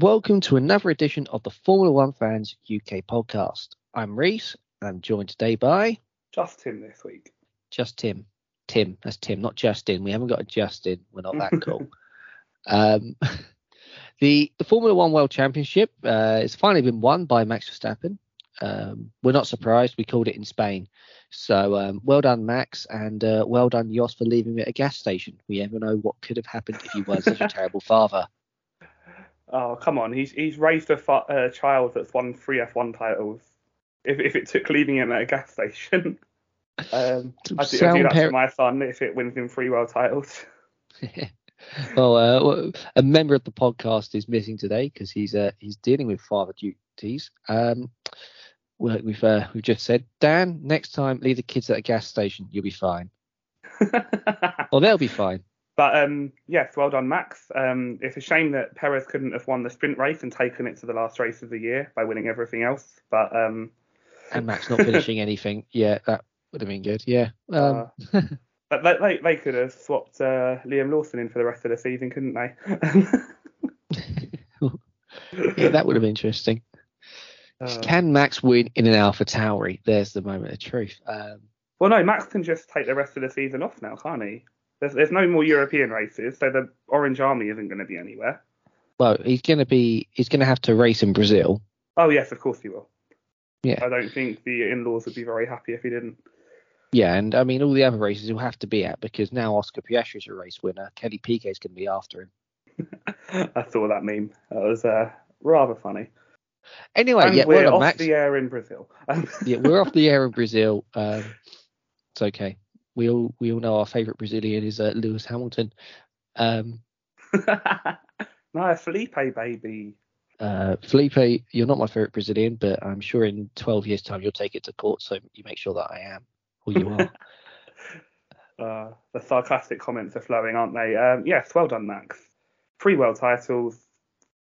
And welcome to another edition of the Formula One Fans UK podcast. I'm Reese and I'm joined today by Just Tim this week. just Tim. Tim, that's Tim, not Justin. We haven't got a Justin. We're not that cool. um, the the Formula One World Championship uh, has finally been won by Max Verstappen. Um, we're not surprised. We called it in Spain. So um, well done, Max, and uh, well done, Jos, for leaving me at a gas station. We never know what could have happened if you weren't such a terrible father. Oh come on, he's he's raised a uh, child that's won three F1 titles. If if it took leaving him at a gas station, um, I'd do, I'd do that to my son if it wins him three world titles. well, uh, a member of the podcast is missing today because he's uh, he's dealing with father duties. Um, well, we've uh, we've just said, Dan, next time leave the kids at a gas station, you'll be fine. Well, they'll be fine. But um, yes, well done, Max. Um, it's a shame that Perez couldn't have won the sprint race and taken it to the last race of the year by winning everything else. But um, And Max not finishing anything. Yeah, that would have been good. Yeah. Um, but they, they, they could have swapped uh, Liam Lawson in for the rest of the season, couldn't they? yeah, that would have been interesting. Uh, Can Max win in an Alpha Tauri? There's the moment of truth. Um, Well, no, Max can just take the rest of the season off now, can't he? There's, there's no more European races, so the Orange Army isn't going to be anywhere. well, he's gonna be he's gonna have to race in Brazil. Oh, yes, of course he will. Yeah. I don't think the in laws would be very happy if he didn't. Yeah, and I mean all the other races he'll have to be at because now Oscar Piastri is a race winner. Kelly Piquet's going to be after him. I saw that meme. That was uh, rather funny. Anyway, and yeah, we're well done, off Max. the air in Brazil. yeah, we're off the air in Brazil. Um, it's okay. We all we all know our favourite Brazilian is uh, Lewis Hamilton. Um, no, Felipe, baby. uh, Felipe, you're not my favourite Brazilian, but I'm sure in 12 years' time you'll take it to court, so you make sure that I am, or you are. Uh, the sarcastic comments are flowing, aren't they? Um, yes, well done, Max. Three world titles,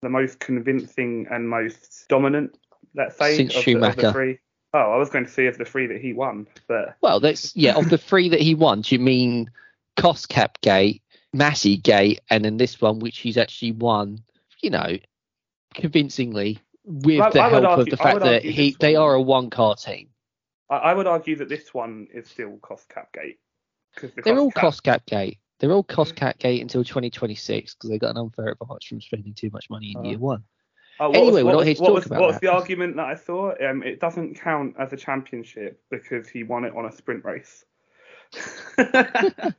the most convincing and most dominant, let's say, Since of the, of the Schumacher. three. Oh, I was going to say of the three that he won, but well, that's yeah. Of the three that he won, do you mean Cost Cap Gate, Masi Gate, and then this one, which he's actually won, you know, convincingly with I- the I help argue- of the fact that he they one- are a one car team. I, I would argue that this one is still cost cap gate. the They're all cap- cost cap gate. They're all cost cap gate until 2026 because they got an unfair advantage from spending too much money in Uh, year one. What Anyway, was, we're not was- here to talk was, about what was that. the argument that I saw? Um, it doesn't count as a championship because he won it on a sprint race.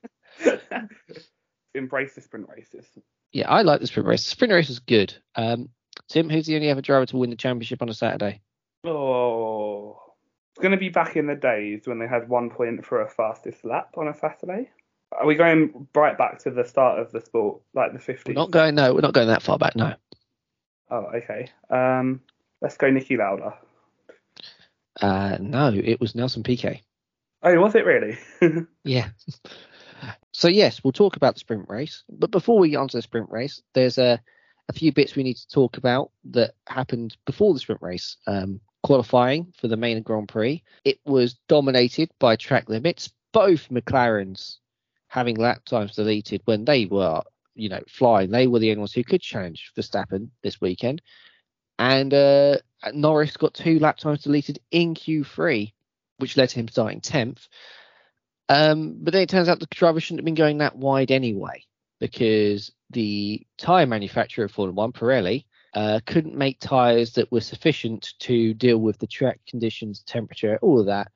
Embrace the sprint races. Yeah, I like the sprint race. The sprint race is good. Um, Tim, who's the only other driver to win the championship on a Saturday? Oh, it's going to be back in the days when they had one point for a fastest lap on a Saturday. Are we going right back to the start of the sport, like the 50s? We're not going. No, we're not going that far back. No. Oh, okay. Um, let's go Niki Lauda. Uh, no, it was Nelson Piquet. Oh, was it really? Yeah. So yes, we'll talk about the sprint race. But before we get onto the sprint race, there's a a few bits we need to talk about that happened before the sprint race. Um, qualifying for the main Grand Prix, it was dominated by track limits. Both McLarens having lap times deleted when they were, you know, flying. They were the only ones who could challenge Verstappen this weekend. And uh, Norris got two lap times deleted in Q3, which led to him starting 10th. Um, but then it turns out the driver shouldn't have been going that wide anyway, because the tyre manufacturer of Formula One, Pirelli, uh, couldn't make tyres that were sufficient to deal with the track conditions, temperature, all of that.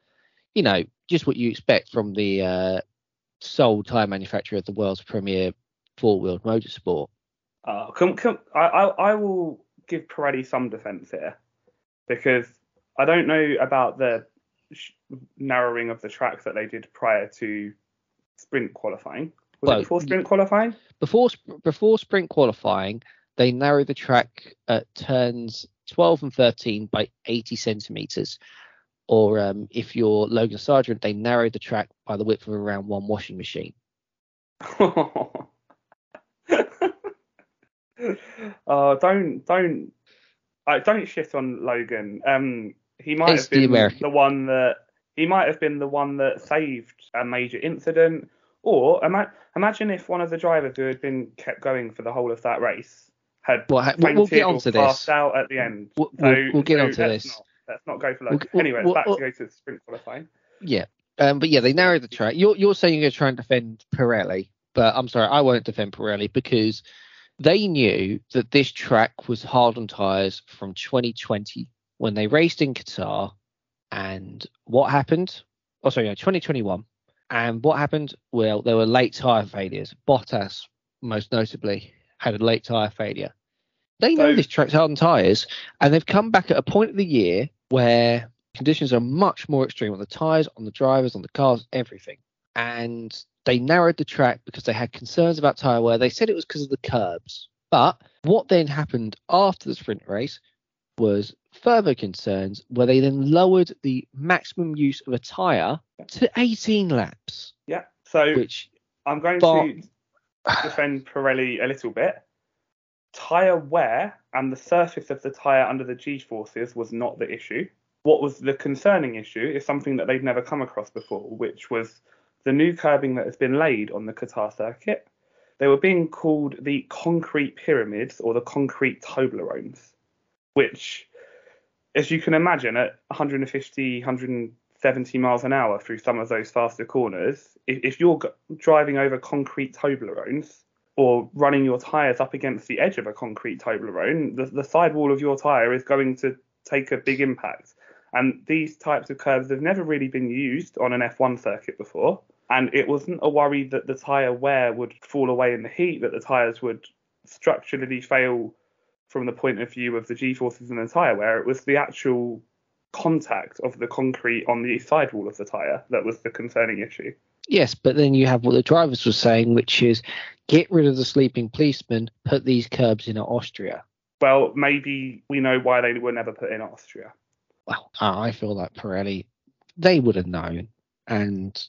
You know, just what you expect from the uh, sole tyre manufacturer of the world's premier four-wheeled motorsport. Oh, come, come, I, I, I will give Pirelli some defence here because I don't know about the sh- narrowing of the track that they did prior to sprint qualifying. Was Well, it before sprint qualifying? Before before sprint qualifying, they narrowed the track at turns 12 and 13 by 80 centimeters. Or um, if you're Logan Sargent, they narrowed the track by the width of around one washing machine. oh, don't don't I don't shit on Logan. Um, he might It's have been American- the one that he might have been the one that saved a major incident. Or ima- imagine if one of the drivers who had been kept going for the whole of that race had Well, we'll- we'll get onto passed this. out at the end. We'll, So, we'll, we'll get so onto let's this. Not, let's not go for We'll- we'll- anyway, back to go to the sprint qualifying. Yeah. Um, but yeah, they narrowed the track. You're you're saying you're going to try and defend Pirelli, but I'm sorry, I won't defend Pirelli because they knew that this track was hard on tyres from 2020 when they raced in Qatar, and what happened? Oh, sorry, no, 2021. And what happened? Well, there were late tyre failures. Bottas, most notably, had a late tyre failure. They know So- this track's hard on tyres, and they've come back at a point of the year where conditions are much more extreme on the tyres, on the drivers, on the cars, everything. And they narrowed the track because they had concerns about tyre wear. They said it was because of the curbs. But what then happened after the sprint race was further concerns where they then lowered the maximum use of a tyre to 18 laps, Yeah. So which I'm going But- to defend Pirelli a little bit. Tyre wear and the surface of the tyre under the G forces was not the issue. What was the concerning issue is something that they've never come across before, which was the new curbing that has been laid on the Qatar circuit. They were being called the concrete pyramids or the concrete Toblerones, which, as you can imagine, at 150, 170 miles an hour through some of those faster corners, if, if you're g- driving over concrete Toblerones or running your tyres up against the edge of a concrete Toblerone, the, the sidewall of your tyre is going to take a big impact. And these types of curves have never really been used on an F1 circuit before. And it wasn't a worry that the tyre wear would fall away in the heat, that the tyres would structurally fail from the point of view of the G forces and the tyre wear. It was the actual contact of the concrete on the sidewall of the tyre that was the concerning issue. Yes, but then you have what the drivers were saying, which is get rid of the sleeping policeman, put these curbs in at Austria. Well, maybe we know why they were never put in Austria. Well, I feel like Pirelli, they would have known. And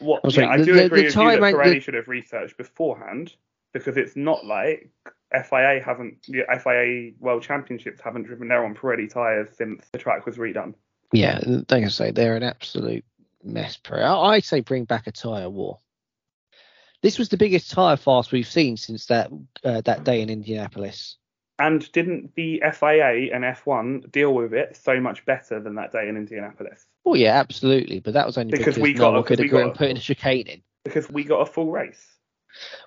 What, sorry, I do the- agree the with time you that Pirelli the- should have researched beforehand because it's not like FIA haven't the FIA World Championships haven't driven their on Pirelli tyres since the track was redone. yeah, they can say, they're an absolute mess. Pirelli. I I say bring back a tyre war. This was the biggest tyre fast we've seen since that uh, that day in Indianapolis. And didn't the FIA and F1 deal with it so much better than that day in Indianapolis? Oh yeah, absolutely. But that was only Because because, we got- because could agree on putting a chicane in. Because we got a full race.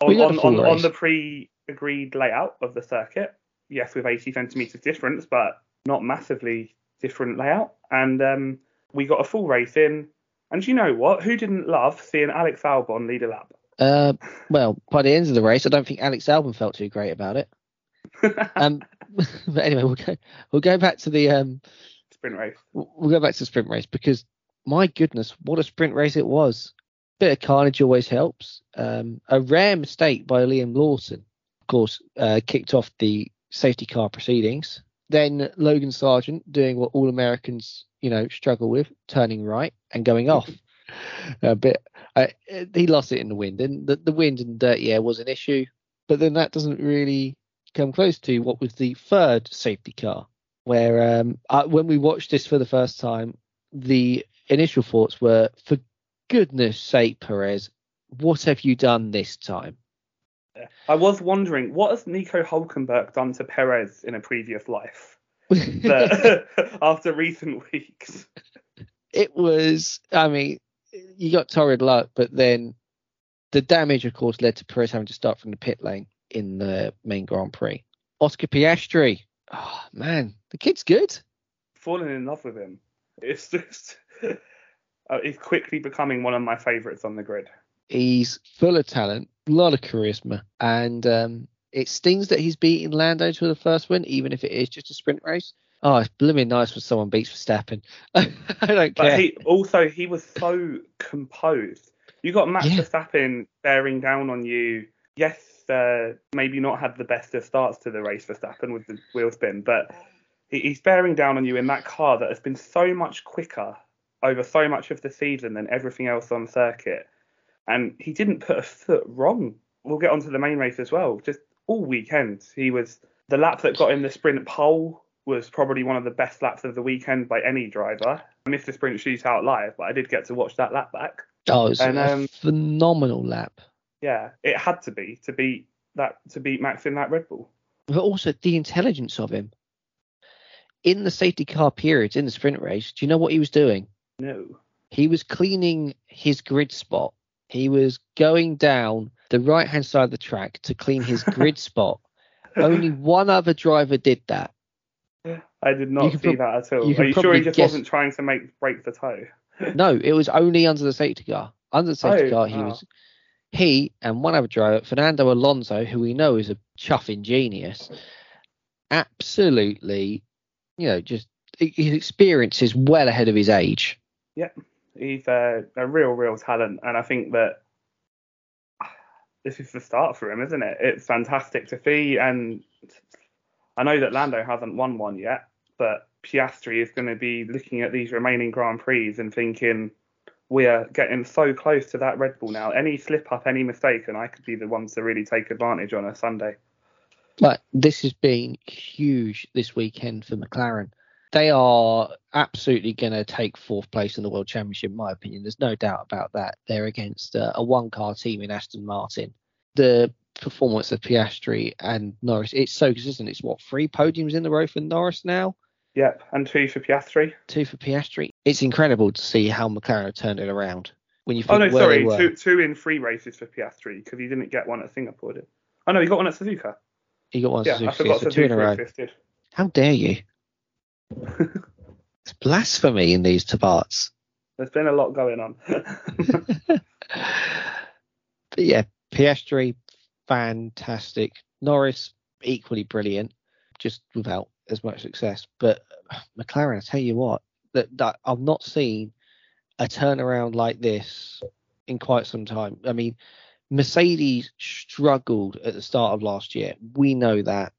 On, We got a on, full on, on the pre-agreed layout of the circuit, yes, with 80 centimeters difference, but not massively different layout. And um, we got a full race in. And you know what? Who didn't love seeing Alex Albon lead a lap? Uh, well, by the end of the race, I don't think Alex Albon felt too great about it. Um, but anyway, we'll go we'll go back to the um Sprint race. we'll go back to the sprint race because my goodness, what a sprint race it was. Bit of carnage always helps. Um, a rare mistake by Liam Lawson, of course, uh, kicked off the safety car proceedings. Then Logan Sargent doing what all Americans, you know, struggle with, turning right and going off. a bit, uh, he lost it in the wind, and the, the wind and dirty air was an issue. But then that doesn't really come close to what was the third safety car where um, uh, when we watched this for the first time, the initial thoughts were, for goodness sake, Perez, what have you done this time? I was wondering, what has Nico Hulkenberg done to Perez in a previous life? That, after recent weeks. it was, I mean, you got torrid luck, but then the damage, of course, led to Perez having to start from the pit lane in the main Grand Prix. Oscar Piastri, oh man, the kid's good. Falling in love with him. It's just. Uh, he's quickly becoming one of my favourites on the grid. He's full of talent, a lot of charisma, and um, it stings that he's beating Lando to the first win, even if it is just a sprint race. Oh, it's blooming nice when someone beats Verstappen. I don't But care. he also he was so composed. You got Max Yeah. Verstappen bearing down on you. Yes, uh, maybe not had the best of starts to the race, for Verstappen with the wheel spin, but he, he's bearing down on you in that car that has been so much quicker over so much of the season than everything else on circuit. And he didn't put a foot wrong. We'll get onto the main race as well. Just all weekend, he was the lap that got him the sprint pole was probably one of the best laps of the weekend by any driver. I missed the sprint shootout live, but I did get to watch that lap back. oh, it's and, a um, phenomenal lap. Yeah, it had to be to beat that to beat Max in that Red Bull. But also the intelligence of him. In the safety car periods in the sprint race, do you know what he was doing? No. He was cleaning his grid spot. He was going down the right hand side of the track to clean his grid spot. Only one other driver did that. I did not see prob- that at all. you Are you sure he just guess- wasn't trying to make break the toe? No, it was only under the safety car. Under the safety Oh, car, he wow. was he and one other driver, Fernando Alonso, who we know is a chuffing genius, absolutely, you know, just his experience is well ahead of his age. Yeah, he's a, a real, real talent, and I think that this is the start for him, isn't it? It's fantastic to see, and I know that Lando hasn't won one yet, but Piastri is going to be looking at these remaining Grand Prix and thinking, we are getting so close to that Red Bull now. Any slip up, any mistake, and I could be the ones to really take advantage on a Sunday. But this has been huge this weekend for McLaren. They are absolutely going to take fourth place in the World Championship, in my opinion. There's no doubt about that. They're against uh, a one car team in Aston Martin. The performance of Piastri and Norris, it's so consistent. It's what, three podiums in the row for Norris now? Yep, and two for Piastri. Two for Piastri. It's incredible to see how McLaren turned it around. When you oh, think Oh no, where they sorry, two two in three races for Piastri because he didn't get one at Singapore. Did? Oh no, he got one at Suzuka. he got one yeah, I Suzuki, forgot so two in a Suzuka row. existed. How dare you? it's blasphemy in these Tabats. There's been a lot going on. But yeah, Piastri, fantastic. Norris, equally brilliant, just without as much success. But McLaren, I tell you what, that, that I've not seen a turnaround like this in quite some time. I mean, Mercedes struggled at the start of last year. We know that,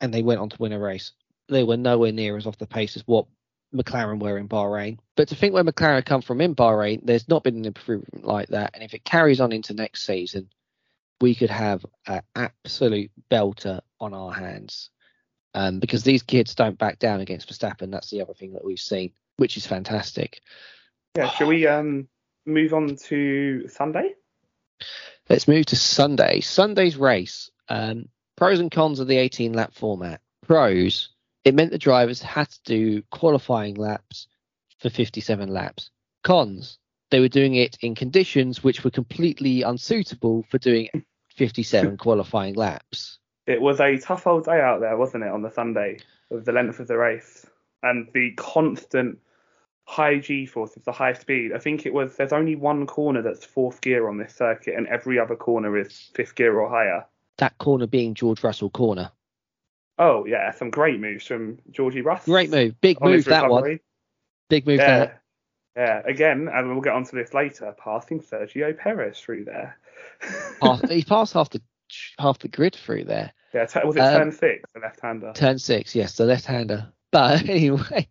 and they went on to win a race. They were nowhere near as off the pace as what McLaren were in Bahrain. But to think where McLaren come from in Bahrain, there's not been an improvement like that. And if it carries on into next season, we could have an absolute belter on our hands. Um, because these kids don't back down against Verstappen. That's the other thing that we've seen, which is fantastic. yeah, shall we um move on to Sunday? Let's move to Sunday. Sunday's race. Um, pros and cons of the 18 lap format. Pros, it meant the drivers had to do qualifying laps for 57 laps. Cons, they were doing it in conditions which were completely unsuitable for doing 57 qualifying laps. It was a tough old day out there, wasn't it, on the Sunday with the length of the race and the constant high G forces, the high speed. I think it was there's only one corner that's fourth gear on this circuit, and every other corner is fifth gear or higher. That corner being George Russell corner. Oh yeah, some great moves from Georgie Russ. Great move. Big on move, that one. Big move, Yeah. that. Yeah, again, and we'll get onto this later. Passing Sergio Perez through there. Half, he passed half the half the grid through there. Yeah, t- was it Um, turn six, the left-hander? Turn six, yes, the left hander. But anyway,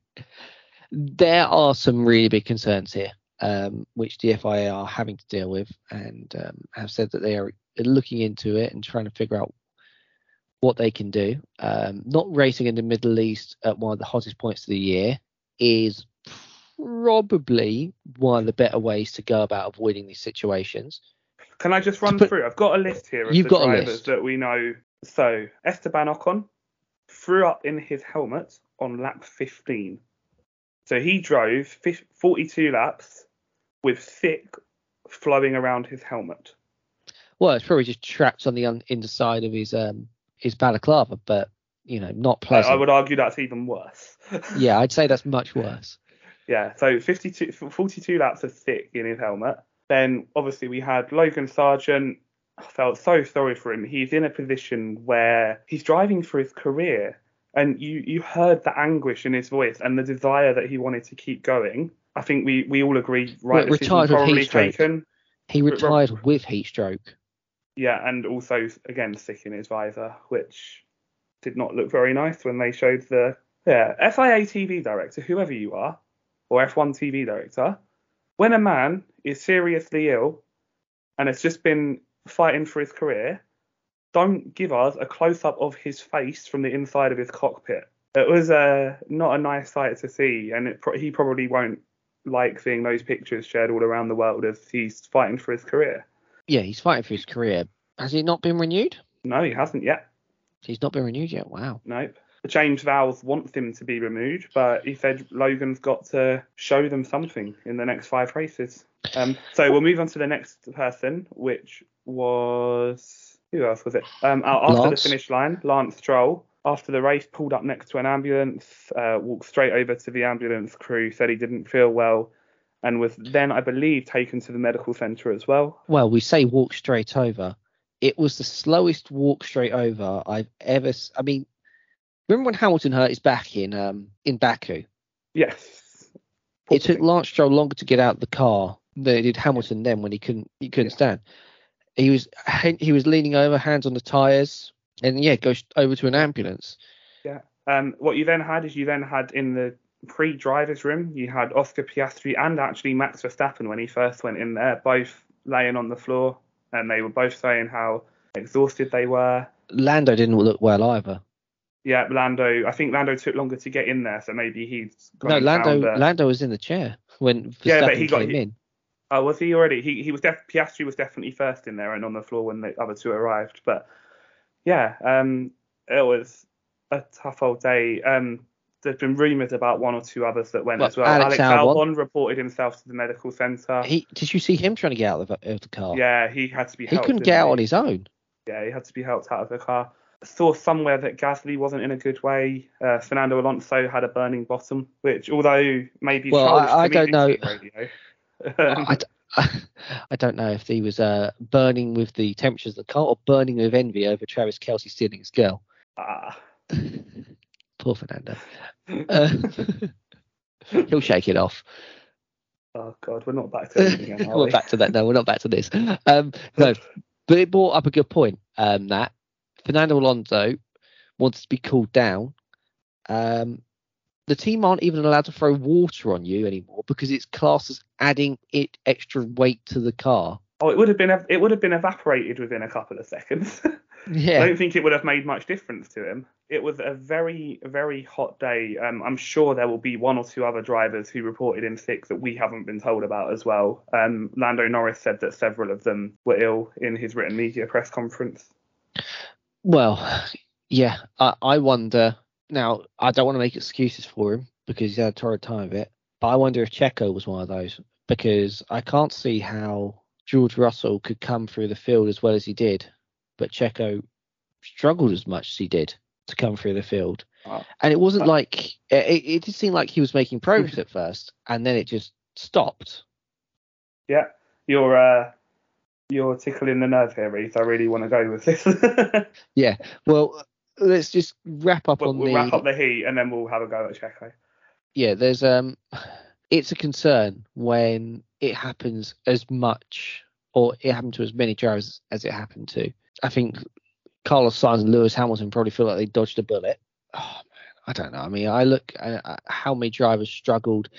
there are some really big concerns here, um, which the FIA are having to deal with and um, have said that they are looking into it and trying to figure out what they can do. Um, not racing in the Middle East at one of the hottest points of the year is probably one of the better ways to go about avoiding these situations. Can I just run through? I've got a list here of You've the got a drivers list. that we know. So Esteban Ocon threw up in his helmet on lap 15. So he drove 42 laps with thick flowing around his helmet. Well, it's probably just trapped on the un- inside of his um his balaclava, but you know, not pleasant. I would argue that's even worse. Yeah, I'd say that's much worse. Yeah, so 52, 42 laps of thick in his helmet. Then obviously we had Logan Sargent. I felt so sorry for him. He's in a position where he's driving for his career, and you you heard the anguish in his voice and the desire that he wanted to keep going. I think we we all agree, right? Re- decision retired with heat stroke. taken. He retired with heat stroke. Yeah, and also again stick in his visor, which did not look very nice when they showed the yeah FIA TV director, whoever you are, or F1 TV director. When a man is seriously ill and has just been fighting for his career, don't give us a close up of his face from the inside of his cockpit. It was uh, not a nice sight to see, and it pro- he probably won't like seeing those pictures shared all around the world as he's fighting for his career. Yeah, he's fighting for his career. Has he not been renewed? No, he hasn't yet. He's not been renewed yet. Wow. Nope. James Vowles wants him to be removed, but he said Logan's got to show them something in the next five races. Um, so we'll move on to the next person, which was who else was it? Um, after Lance. the finish line, Lance Stroll. After the race, pulled up next to an ambulance, uh, walked straight over to the ambulance crew, said he didn't feel well, and was then, I believe, taken to the medical centre as well. Well, we say walk straight over. It was the slowest walk straight over I've ever. I mean, remember when Hamilton hurt his back in um in Baku? Yes. It took Lance Stroll longer to get out of the car than it did Hamilton then when he couldn't he couldn't Yeah. stand. He was he was leaning over, hands on the tires, and yeah, goes over to an ambulance. Yeah. Um, what you then had is you then had in the pre-drivers room, you had Oscar Piastri and actually Max Verstappen when he first went in there, both laying on the floor, and they were both saying how exhausted they were. Lando didn't look well either. Yeah, Lando. I think Lando took longer to get in there, so maybe he's No, Lando Lando was in the chair when Verstappen Yeah, but he got- came he- in. Oh, was he already? He he was def- Piastri was definitely first in there and on the floor when the other two arrived. But yeah, um, it was a tough old day. Um, there's been rumours about one or two others that went Well, as well. Alex Alex, Albon. Albon. reported himself to the medical centre. He did you see him trying to get out of the, of the car? yeah, he had to be. he helped, couldn't get out on his own. Yeah, he had to be helped out of the car. Saw somewhere that Gasly wasn't in a good way. Uh, Fernando Alonso had a burning bottom, which although maybe Well, I- I don't know. I, radio. I, don't know if he was uh, burning with the temperatures of the car or burning with envy over Travis Kelce stealing his girl. Ah. Poor Fernando. Uh, he'll shake it off. oh God, we're not back to anything again, we're we? back to that. No, we're not back to this. Um, no, but it brought up a good point. Um, that Fernando Alonso wants to be cooled down. Um, the team aren't even allowed to throw water on you anymore because it's classed as adding it extra weight to the car. Oh, it would have been it would have been evaporated within a couple of seconds. yeah, I don't think it would have made much difference to him. It was a very, very hot day. Um, I'm sure there will be one or two other drivers who reported in sick that we haven't been told about as well. Um, Lando Norris said that several of them were ill in his written media press conference. Well, yeah, I, I wonder. Now, I don't want to make excuses for him because he's had a torrid time of it, but I wonder if Checo was one of those because I can't see how George Russell could come through the field as well as he did, but Checo struggled as much as he did to come through the field. Oh. And it wasn't Uh, like it, it did seem like he was making progress at first, and then it just stopped. Yeah, you're uh, you're tickling the nerve here, Reese. I really want to go with this. Yeah. Well, let's just wrap up we'll, on we'll the wrap up the heat and then we'll have a go at Checo. yeah, there's um, it's a concern when it happens as much or it happened to as many drivers as it happened to. I think Carlos Sainz and Lewis Hamilton probably feel like they dodged a bullet. Oh man, I don't know. I mean, I look at at how many drivers struggled.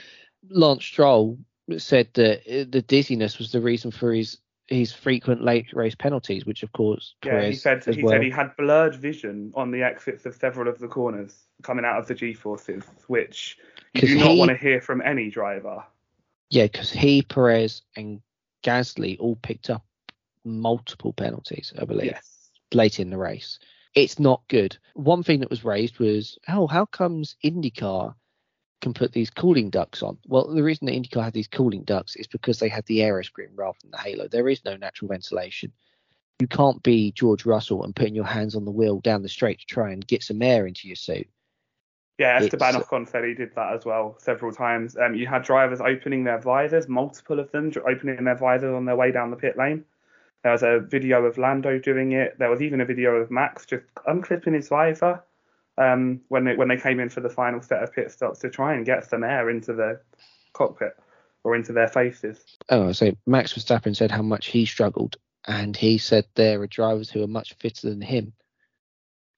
Lance Stroll said that uh, the dizziness was the reason for his his frequent late race penalties, which of course Yeah, he said he well. said he had blurred vision on the exits of several of the corners coming out of the G forces, which you do not he- want to hear from any driver. Yeah, because he, Perez, and Gasly all picked up multiple penalties, I believe, Yes. late in the race. It's not good. One thing that was raised was, oh, how comes IndyCar can put these cooling ducts on? Well, the reason that IndyCar had these cooling ducts is because they had the aeroscreen rather than the halo. There is no natural ventilation. You can't be George Russell and putting your hands on the wheel down the straight to try and get some air into your suit. Yeah, Esteban Ocon said he did that as well several times. Um, you had drivers opening their visors, multiple of them opening their visors on their way down the pit lane. There was a video of Lando doing it. There was even a video of Max just unclipping his visor um, when they when they came in for the final set of pit stops to try and get some air into the cockpit or into their faces. oh, so Max Verstappen said how much he struggled, and he said there are drivers who are much fitter than him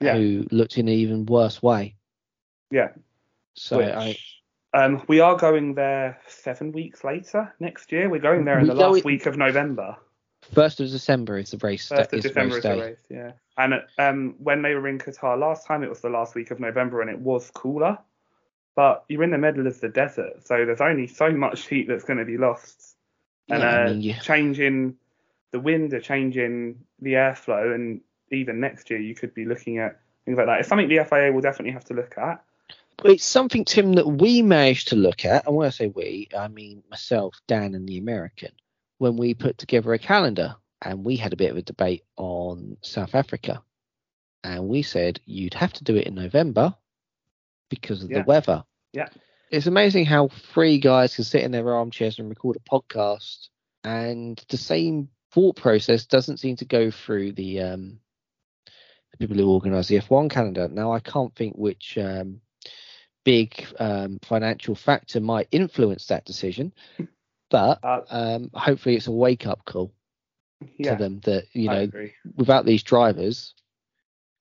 Yeah. who looked in an even worse way. Yeah. So which, I, um, we are going there seven weeks later next year. We're going there in the last in- week of November. First of December is the race. First of is December race is the day. race, yeah. And um, when they were in Qatar last time, it was the last week of November, and it was cooler. But you're in the middle of the desert, so there's only so much heat that's going to be lost. And Yeah, I uh, mean, you- changing the wind, or changing the airflow, and even next year you could be looking at things like that. It's something the FIA will definitely have to look at. It's something, Tim, that we managed to look at, and when I say we, I mean myself, Dan, and the American, when we put together a calendar, and we had a bit of a debate on South Africa, and we said you'd have to do it in November because of Yeah. the weather. Yeah. It's amazing how three guys can sit in their armchairs and record a podcast, and the same thought process doesn't seem to go through the um, the people who organise the F1 calendar. Now, I can't think which um, big um, financial factor might influence that decision, but Uh, um, hopefully it's a wake up call yeah, to them that you know without these drivers,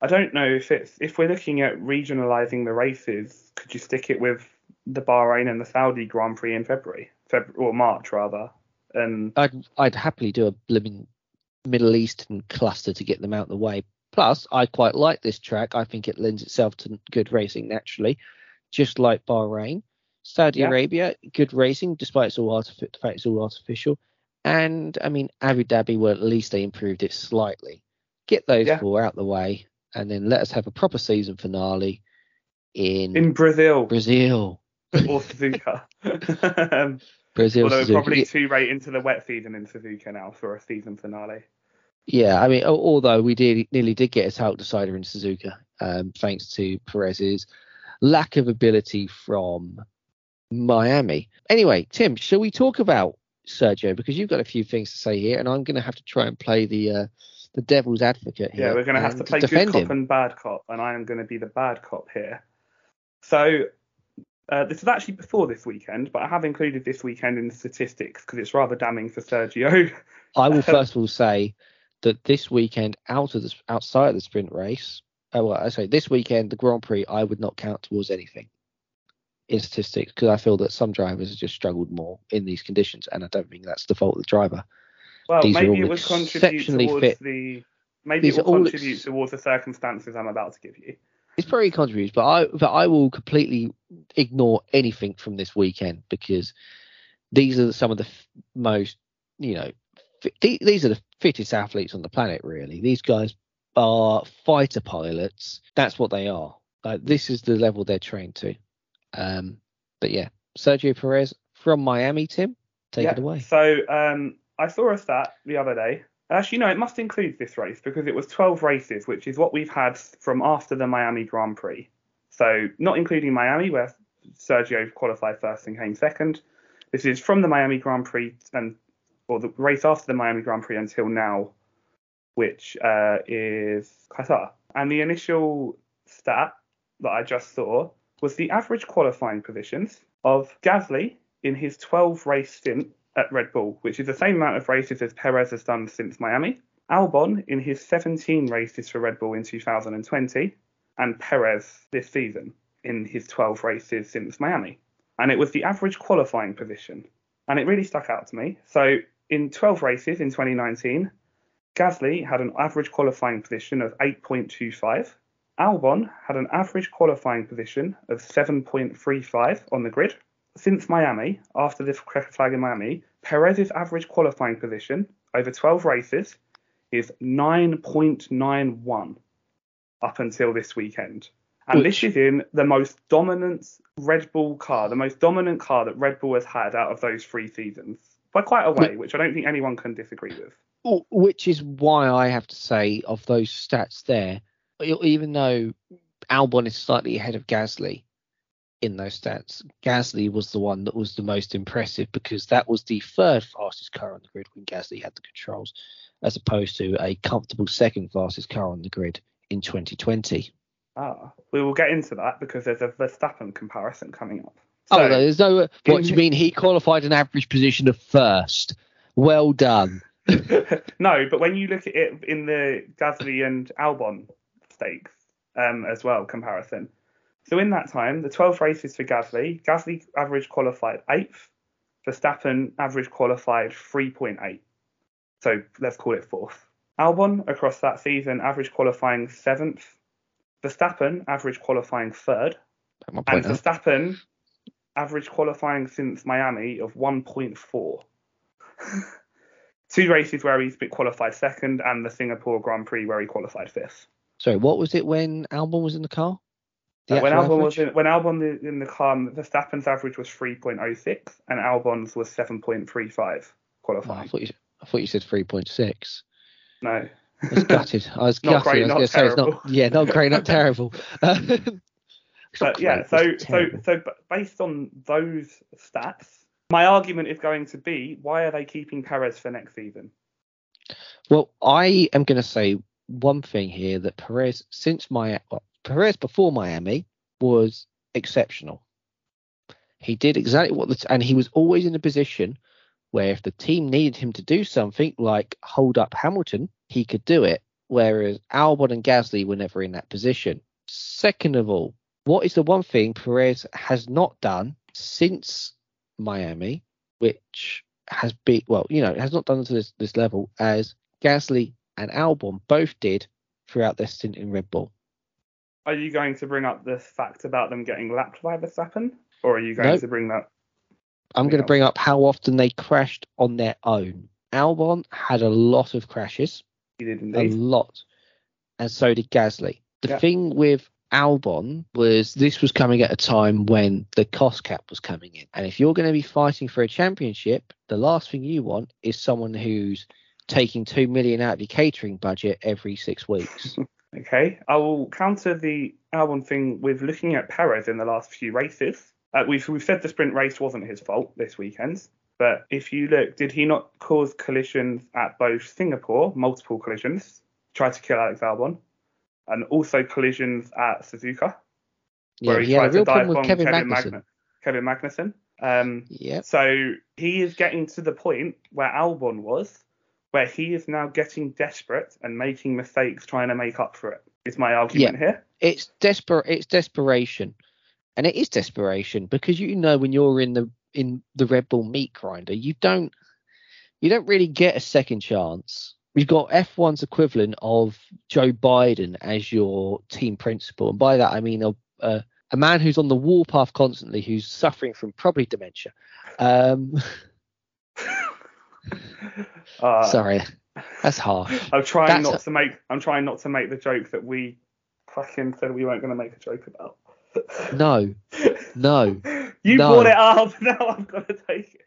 I don't know if it's if we're looking at regionalising the races, could you stick it with the Bahrain and the Saudi Grand Prix in February, Feb or March rather? And I'd I'd happily do a blooming Middle Eastern cluster to get them out of the way. Plus, I quite like this track. I think it lends itself to good racing naturally, just like Bahrain. Saudi Yeah. Arabia, good racing, despite it's all artifi- the fact it's all artificial. And I mean, Abu Dhabi, well, at least they improved it slightly. Get those Yeah. four out the way, and then let us have a proper season finale in, in Brazil Brazil. or Suzuka. um, Brazil. although we're Suzuka. probably too late into the wet season in Suzuka now for a season finale. Yeah, I mean, although we did nearly did get a title decider in Suzuka, um, thanks to Perez's lack of ability from Miami. Anyway, Tim, shall we talk about Sergio because you've got a few things to say here, and I'm going to have to try and play the uh, the devil's advocate here. Yeah, we're going to have to play good cop him. and bad cop, and I am going to be the bad cop here. So uh, this is actually before this weekend, but I have included this weekend in the statistics because it's rather damning for Sergio. I will first of all say that this weekend, out of the outside of the sprint race, oh, well, I say this weekend, the Grand Prix, I would not count towards anything in statistics because I feel that some drivers have just struggled more in these conditions, and I don't think that's the fault of the driver. Well, These maybe it would contribute towards fit. the maybe These it will contribute ex- towards the circumstances I'm about to give you. It's very contributes, but I but I will completely ignore anything from this weekend because these are some of the f- most you know fi- these are the fittest athletes on the planet. Really, these guys are fighter pilots. That's what they are. Like this is the level they're trained to. Um, but yeah, Sergio Perez from Miami. Tim, take yeah. it away. So um, I saw a stat the other day. Actually, no, it must include this race because it was 12 races, which is what we've had from after the Miami Grand Prix. So not including Miami, where Sergio qualified first and came second. This is from the Miami Grand Prix and or the race after the Miami Grand Prix until now, which uh, is Qatar. And the initial stat that I just saw was the average qualifying positions of Gasly in his 12 race stint at Red Bull, which is the same amount of races as Perez has done since Miami. Albon in his 17 races for Red Bull in 2020, and Perez this season in his 12 races since Miami. And it was the average qualifying position. And it really stuck out to me. So in 12 races in 2019, Gasly had an average qualifying position of 8.25. Albon had an average qualifying position of 7.35 on the grid. Since Miami, after the flag in Miami, Perez's average qualifying position over 12 races is 9.91 up until this weekend. And Which- this is in the most dominant Red Bull car, the most dominant car that Red Bull has had out of those three seasons by quite a way, which I don't think anyone can disagree with. Oh, which is why I have to say of those stats there, even though Albon is slightly ahead of Gasly in those stats, Gasly was the one that was the most impressive because that was the third fastest car on the grid when Gasly had the controls, as opposed to a comfortable second fastest car on the grid in 2020. Ah, we will get into that because there's a Verstappen comparison coming up. So, oh, no, there's no. What do you mean? He qualified an average position of first. Well done. no, but when you look at it in the Gasly and Albon stakes um, as well comparison. So in that time, the 12 races for Gasly, Gasly average qualified eighth, Verstappen average qualified 3.8. So let's call it fourth. Albon across that season average qualifying seventh, Verstappen average qualifying third, and out. Verstappen average qualifying since Miami of 1.4. two races where he's been qualified second, and the Singapore Grand Prix where he qualified fifth. Sorry, what was it when Albon was in the car? The Uh, when Albon was in, when Albon in the car, Verstappen's average was 3.06 and Albon's was 7.35 Oh, I qualifying. thought you, I thought you said 3.6. no, I was gutted. I was Not gutted. great, I was not going to say it's not. terrible. Yeah, not great, not terrible. But yeah, so so so based on those stats, my argument is going to be why are they keeping Perez for next season? Well, I am going to say one thing here that Perez, since my well, Perez before Miami, was exceptional. He did exactly what the and he was always in a position where if the team needed him to do something like hold up Hamilton, he could do it. Whereas Albon and Gasly were never in that position. Second of all, what is the one thing Perez has not done since Miami, which has been well, you know, has not done to this, this level as Gasly and Albon both did throughout their stint in Red Bull. Are you going to bring up the fact about them getting lapped by Verstappen, or are you going Nope. to bring that? I'm going to bring up how often they crashed on their own. Albon had a lot of crashes, He did indeed. a lot, and so did Gasly. The Yeah. thing with Albon was this was coming at a time when the cost cap was coming in, and if you're going to be fighting for a championship, the last thing you want is someone who's taking two million out of your catering budget every six weeks. Okay, I will counter the Albon thing with looking at Perez in the last few races. Uh, we've we've said the sprint race wasn't his fault this weekend, but if you look, did he not cause collisions at both Singapore, multiple collisions, tried to kill Alex Albon, and also collisions at Suzuka, yeah, where he had a tried real to dive problem with bomb Kevin, Kevin, Magnussen. Magnu- Kevin Magnussen. Um, Yep. so he is getting to the point where Albon was, where he is now getting desperate and making mistakes trying to make up for it. Is my argument here. it's desperate it's desperation and it is desperation because you know when you're in the in the red bull meat grinder you don't you don't really get a second chance we've got f1's equivalent of joe biden as your team principal and by that i mean a, a, a man who's on the warpath constantly who's suffering from probably dementia um Uh, sorry that's harsh I'm trying That's not a- to make. I'm trying not to make the joke that we fucking said we weren't going to make a joke about. no no you no. brought it up. Now I'm going to take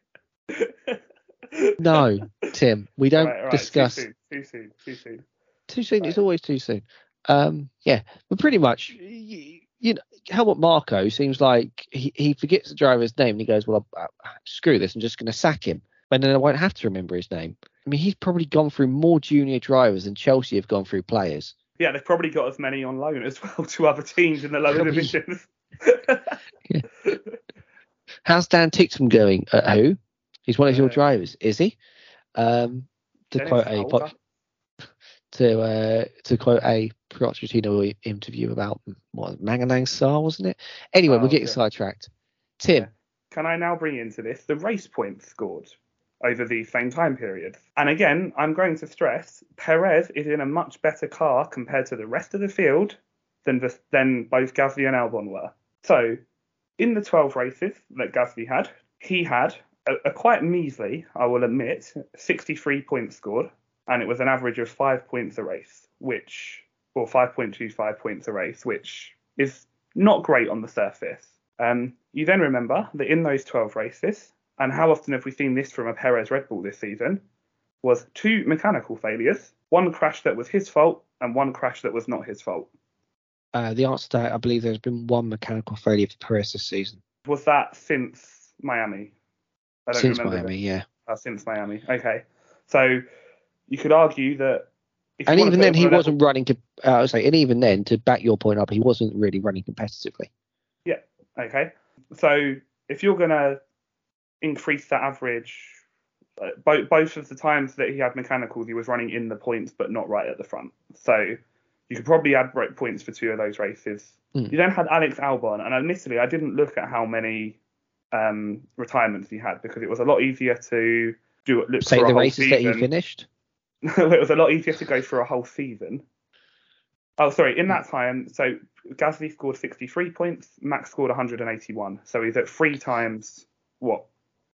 it. no tim we don't Right, right, discuss Too soon. Too soon. Too soon. too soon. It's always too soon. Um, yeah, but pretty much, you, you know, Helmut Marko seems like he, he forgets the driver's name and he goes, "Well, I, I, screw this, I'm just going to sack him." And then I won't have to remember his name. I mean, he's probably gone through more junior drivers than Chelsea have gone through players. Yeah, they've probably got as many on loan as well to other teams in the lower divisions. How's Dan Ticktum going? At who? He's one of your Uh, drivers, is he? Um, to Dennis quote a pop, to uh, to quote a Pochettino interview about what Manganang Star, wasn't it? Anyway, we're Oh, getting yeah. sidetracked. Tim, Can I now bring into this the race points scored over the same time period? And again, I'm going to stress Perez is in a much better car compared to the rest of the field than the, than both Gasly and Albon were. So, in the 12 races that Gasly had, he had a, a quite measly, I will admit, 63 points scored, and it was an average of five points a race, which, or 5.25 points a race, which is not great on the surface. Um, you then remember that in those 12 races, and how often have we seen this from a Perez Red Bull this season, was two mechanical failures, one crash that was his fault, and one crash that was not his fault. uh, the answer to that, I believe there's been one mechanical failure for Perez this season. Was that since Miami? I Since remember Miami, that. yeah. Uh, since Miami. Okay. So you could argue that. If And even then, he wasn't running. To, uh, I would say, and even then, to back your point up, he wasn't really running competitively. Yeah. Okay. So if you're going to increase that average, uh, both both of the times that he had mechanicals, he was running in the points, but not right at the front. So you could probably add break points for two of those races. Hmm. You then had Alex Albon, and admittedly, I didn't look at how many um, retirements he had because it was a lot easier to do look Say for the races that he finished. it was a lot easier to go for a whole season. Oh, sorry. In that time, so Gasly scored 63 points, Max scored 181. So he's at three times what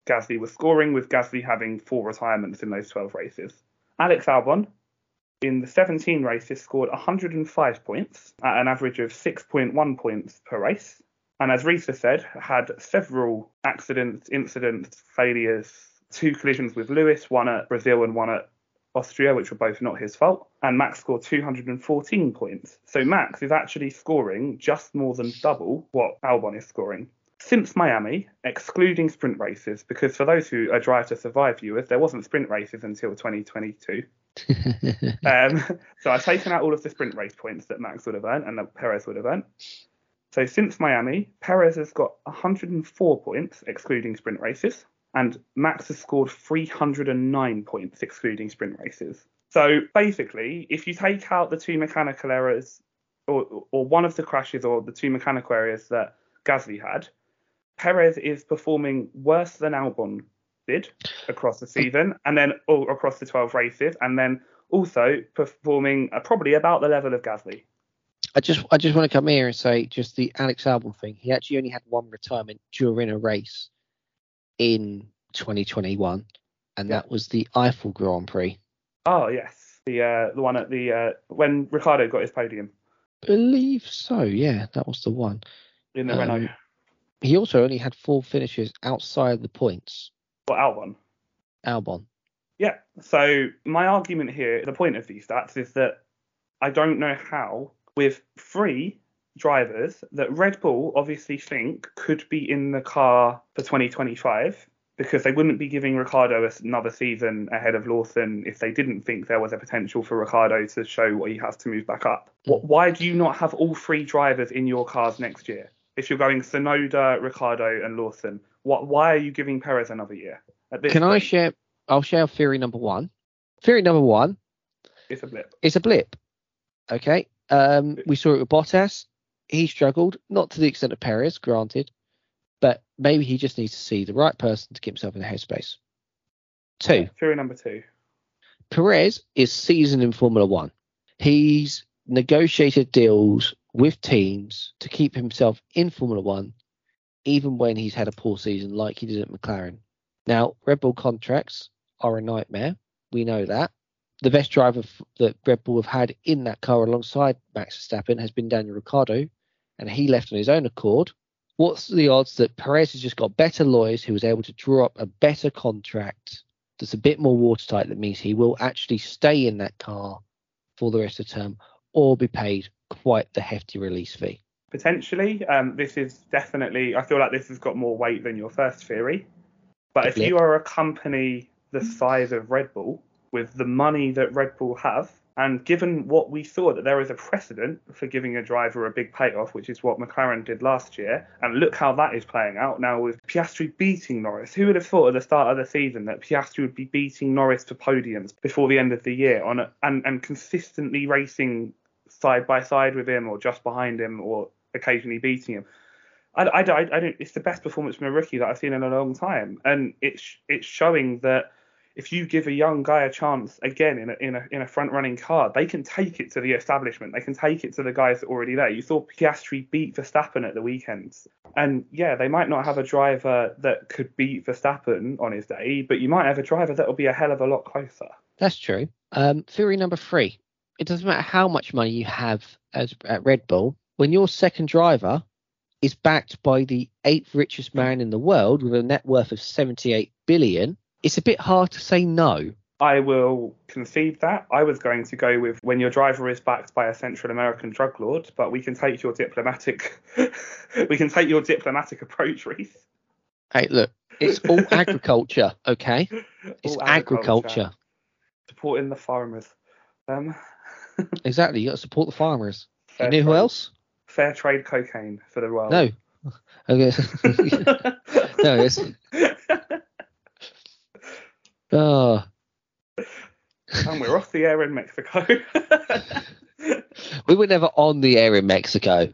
Gasly was scoring, with Gasly having four retirements in those 12 races. Alex Albon, in the 17 races, scored 105 points at an average of 6.1 points per race. And as Risa said, had several accidents, incidents, failures, two collisions with Lewis, one at Brazil and one at Austria, which were both not his fault. And Max scored 214 points. So Max is actually scoring just more than double what Albon is scoring. Since Miami, excluding sprint races, because for those who are Drive to Survive viewers, there wasn't sprint races until 2022. um, so I've taken out all of the sprint race points that Max would have earned and that Perez would have earned. So since Miami, Perez has got 104 points, excluding sprint races and Max has scored 309 points, excluding sprint races. So basically, if you take out the two mechanical errors, or, or one of the crashes, or the two mechanical errors that Gasly had, Perez is performing worse than Albon did across the season, and then all across the 12 races, and then also performing uh, probably about the level of Gasly. I just I just want to come here and say just the Alex Albon thing. He actually only had one retirement during a race in 2021, and yeah. that was the Eifel Grand Prix. Oh yes, the uh, the one at the uh, when Ricciardo got his podium. Believe so, yeah, that was the one. In the um, Renault. He also only had four finishes outside the points. What Albon? Albon. Yeah. So my argument here, the point of these stats is that I don't know how, with three drivers that Red Bull obviously think could be in the car for 2025 because they wouldn't be giving Ricciardo another season ahead of Lawson if they didn't think there was a potential for Ricciardo to show what he has to move back up. Hmm. Why do you not have all three drivers in your cars next year? If you're going Tsunoda, Ricciardo, and Lawson, what? Why are you giving Perez another year? Can point? I share? I'll share theory number one. Theory number one. It's a blip. It's a blip. Okay. Um, we saw it with Bottas he struggled, not to the extent of Perez, granted, but maybe he just needs to see the right person to get himself in the headspace. Two. Theory number two. Perez is seasoned in Formula One. He's negotiated deals with teams to keep himself in Formula One, even when he's had a poor season like he did at McLaren. Now, Red Bull contracts are a nightmare. We know that the best driver that Red Bull have had in that car alongside Max Verstappen has been Daniel Ricciardo, and he left on his own accord. What's the odds that Perez has just got better lawyers who was able to draw up a better contract that's a bit more watertight that means he will actually stay in that car for the rest of the term or be paid quite the hefty release fee? Potentially. Um, this is definitely, I feel like this has got more weight than your first theory. But if you are a company the size of Red Bull, with the money that Red Bull have. And given what we saw that there is a precedent for giving a driver a big payoff, which is what McLaren did last year, and look how that is playing out now with Piastri beating Norris. Who would have thought at the start of the season that Piastri would be beating Norris for podiums before the end of the year on a, and and consistently racing side by side with him or just behind him or occasionally beating him. I, I, I, don't. It's the best performance from a rookie that I've seen in a long time, and it's it's showing that if you give a young guy a chance again in a in a in a front running car, they can take it to the establishment. They can take it to the guys that are already there. You saw Piastri beat Verstappen at the weekends, and yeah, they might not have a driver that could beat Verstappen on his day, but you might have a driver that will be a hell of a lot closer. That's true. Um, theory number three: it doesn't matter how much money you have as at Red Bull when your second driver is backed by the eighth richest man in the world with a net worth of 78 billion it's a bit hard to say no. I will concede that. I was going to go with when your driver is backed by a Central American drug lord, but we can take your diplomatic we can take your diplomatic approach, Reese. Hey, look, it's all agriculture, okay? It's agriculture. agriculture. Supporting the farmers. Um, exactly, you got to support the farmers. Fair you know who else? Fair trade cocaine for the world. No. Okay. no, it's Oh. And we're off the air in Mexico. we were never on the air in Mexico.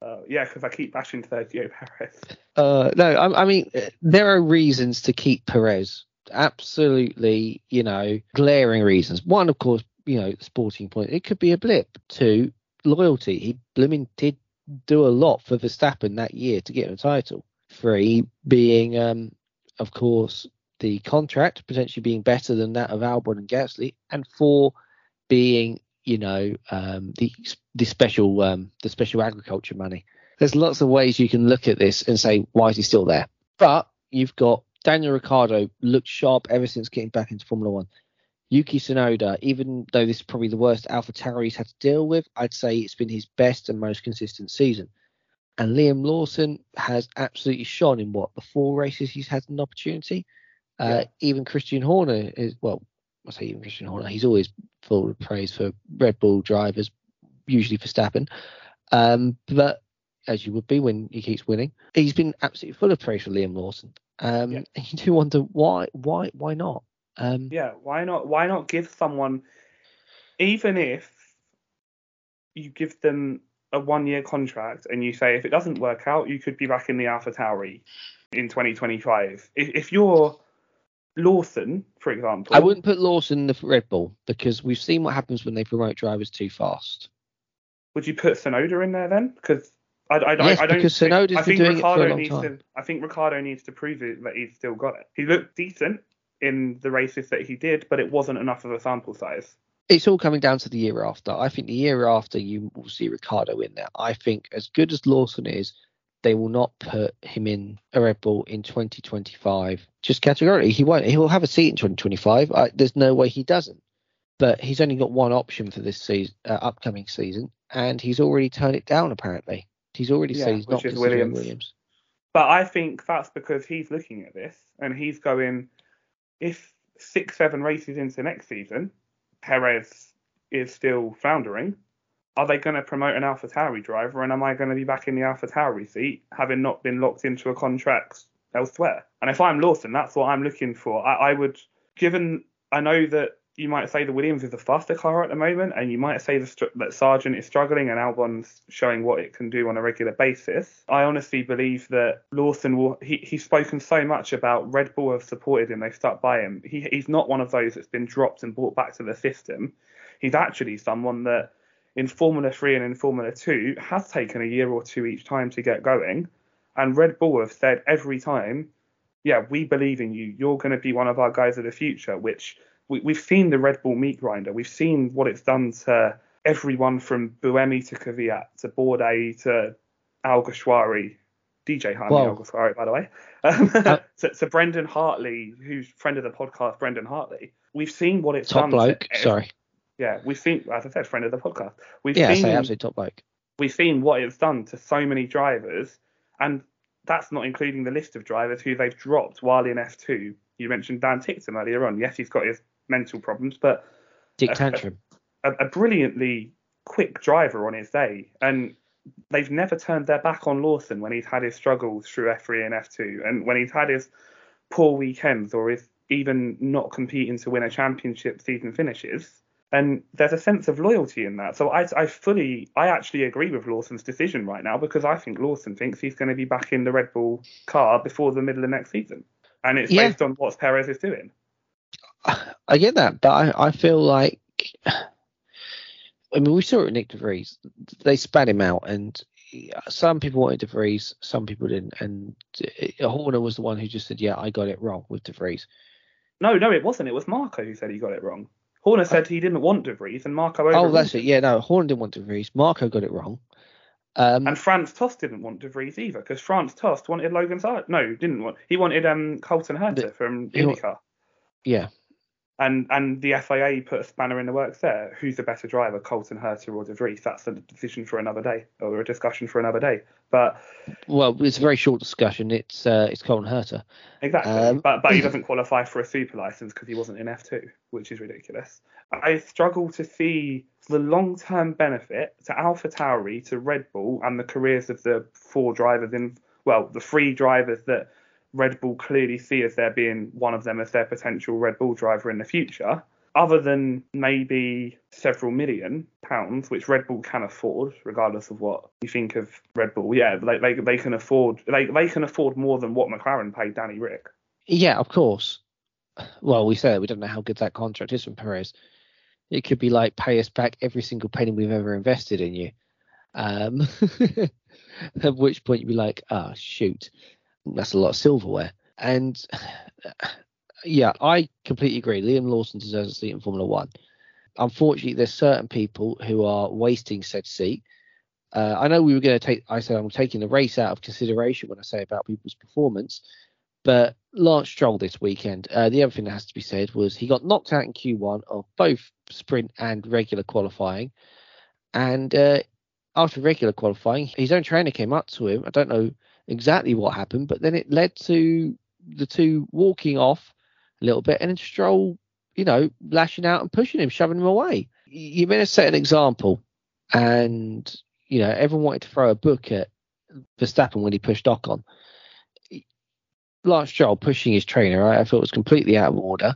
Uh, yeah, because I keep bashing Sergio Perez. Uh, no, I, I, mean there are reasons to keep Perez. Absolutely, you know, glaring reasons. One, of course, you know, sporting point. It could be a blip. to loyalty. He blooming did do a lot for Verstappen that year to get a title. Three, being um, of course, the contract potentially being better than that of Albon and Gasly, and four being, you know, um, the the special um, the special agriculture money. There's lots of ways you can look at this and say why is he still there? But you've got Daniel Ricciardo looked sharp ever since getting back into Formula One. Yuki Tsunoda, even though this is probably the worst AlphaTauri he's had to deal with, I'd say it's been his best and most consistent season. And Liam Lawson has absolutely shone in what the four races he's had an opportunity. Uh, Even Christian Horner is well, I say even Christian Horner, he's always full of praise for Red Bull drivers, usually for Verstappen. Um, but as you would be when he keeps winning, he's been absolutely full of praise for Liam Lawson. Um, Yeah. and you do wonder why, why, why not? Um, Yeah, why not? Why not give someone, even if you give them a one-year contract and you say if it doesn't work out, you could be back in the Alpha Tauri in 2025. If, if you're Lawson, for example, I wouldn't put Lawson in the Red Bull because we've seen what happens when they promote drivers too fast. would you put Tsunoda in there then? Because I, I, Yes, I, I don't. because think, Tsunoda's I think doing it for a Ricciardo long needs time. to. I think Ricciardo needs to prove it that he's still got it. He looked decent in the races that he did, but it wasn't enough of a sample size. It's all coming down to the year after. I think the year after you will see Ricciardo in there. I think as good as Lawson is, they will not put him in a Red Bull in 2025. Just categorically, he won't. He will have a seat in 2025. I, there's no way he doesn't. But he's only got one option for this season, uh, upcoming season, and he's already turned it down. Apparently, he's already Yeah, said he's not considering Williams. Williams. But I think that's because he's looking at this and he's going, if six, seven races into next season, Perez is still floundering, are they going to promote an Alpha Tauri driver and am I going to be back in the Alpha Tauri seat having not been locked into a contract elsewhere? And if I'm Lawson, that's what I'm looking for. I, I would, given I know that you might say the Williams is the faster car at the moment, and you might say the, that Sargent is struggling and Albon's showing what it can do on a regular basis. I honestly believe that Lawson will. He, he's spoken so much about Red Bull have supported him, they've stuck by him. He, he's not one of those that's been dropped and brought back to the system. He's actually someone that in Formula 3 and in Formula 2 has taken a year or two each time to get going. And Red Bull have said every time, yeah, we believe in you. You're going to be one of our guys of the future, which we, we've seen the Red Bull meat grinder. We've seen what it's done to everyone from Buemi to Kvyat to Bourdais to Alguersuari, DJ Jaime Wow. Alguersuari, by the way, um, Uh, to, to Brendan Hartley, who's friend of the podcast, Brendan Hartley. We've seen what it's Top done. Top bloke. To, Sorry. Yeah, we've seen, as I said, friend of the podcast. We've Yeah, I seen say absolutely top bloke. we've seen what it's done to so many drivers, and that's not including the list of drivers who they've dropped while in F2. You mentioned Dan Ticktum earlier on. Yes, he's got his mental problems, but Dick Tantrum. a, a brilliantly quick driver on his day. And they've never turned their back on Lawson when he's had his struggles through F3 and F2, and when he's had his poor weekends or his even not competing to win a championship season finishes. And there's a sense of loyalty in that. So I, I fully, I actually agree with Lawson's decision right now because I think Lawson thinks he's going to be back in the Red Bull car before the middle of next season. And it's Yeah. based on what Perez is doing. I get that, but I, I feel like I mean we saw it with Nyck DeVries. They spat him out, and some people wanted DeVries, some people didn't. And uh, Horner was the one who just said, "Yeah, I got it wrong with DeVries." No, no, it wasn't. It was Marko who said he got it wrong. Horner said he didn't want De Vries, and Marko Oh, that's it. Yeah, no, Horner didn't want DeVries. Marko got it wrong. Um, And Franz Tost didn't want De Vries either, because Franz Tost wanted Logan Sargent. No, didn't want. He wanted um Colton Herta from IndyCar. yeah, And and the FIA put a spanner in the works there. Who's the better driver, Colton Herta or De Vries? That's a decision for another day, or a discussion for another day. But well, it's a very short discussion. It's uh, it's Colton Herta. Exactly, Um, but but he doesn't qualify for a super license because he wasn't in F2, which is ridiculous. I struggle to see the long-term benefit to AlphaTauri, to Red Bull, and the careers of the four drivers in well, the three drivers that Red Bull clearly see as there being one of them as their potential Red Bull driver in the future. Other than maybe several million pounds, which Red Bull can afford, regardless of what you think of Red Bull, yeah, they they, they can afford they, they can afford more than what McLaren paid Danny Rick. Yeah, of course. Well, we say that we don't know how good that contract is from Perez. It could be like pay us back every single penny we've ever invested in you. Um, at which point you'd be like, ah, shoot, that's a lot of silverware. And yeah, I completely agree. Liam Lawson deserves a seat in Formula One. Unfortunately, there's certain people who are wasting said seat. Uh, I know we were going to take. I said I'm taking the race out of consideration when I say about people's performance, but Lance Stroll this weekend. Uh, the other thing that has to be said was he got knocked out in Q1 of both sprint and regular qualifying, and uh, after regular qualifying, his own trainer came up to him. I don't know exactly what happened, but then it led to the two walking off a little bit, and then Stroll, you know, lashing out and pushing him, shoving him away. You're meant to set an example, and you know everyone wanted to throw a book at Verstappen when he pushed Ocon. Lance Stroll pushing his trainer, right? I thought was completely out of order.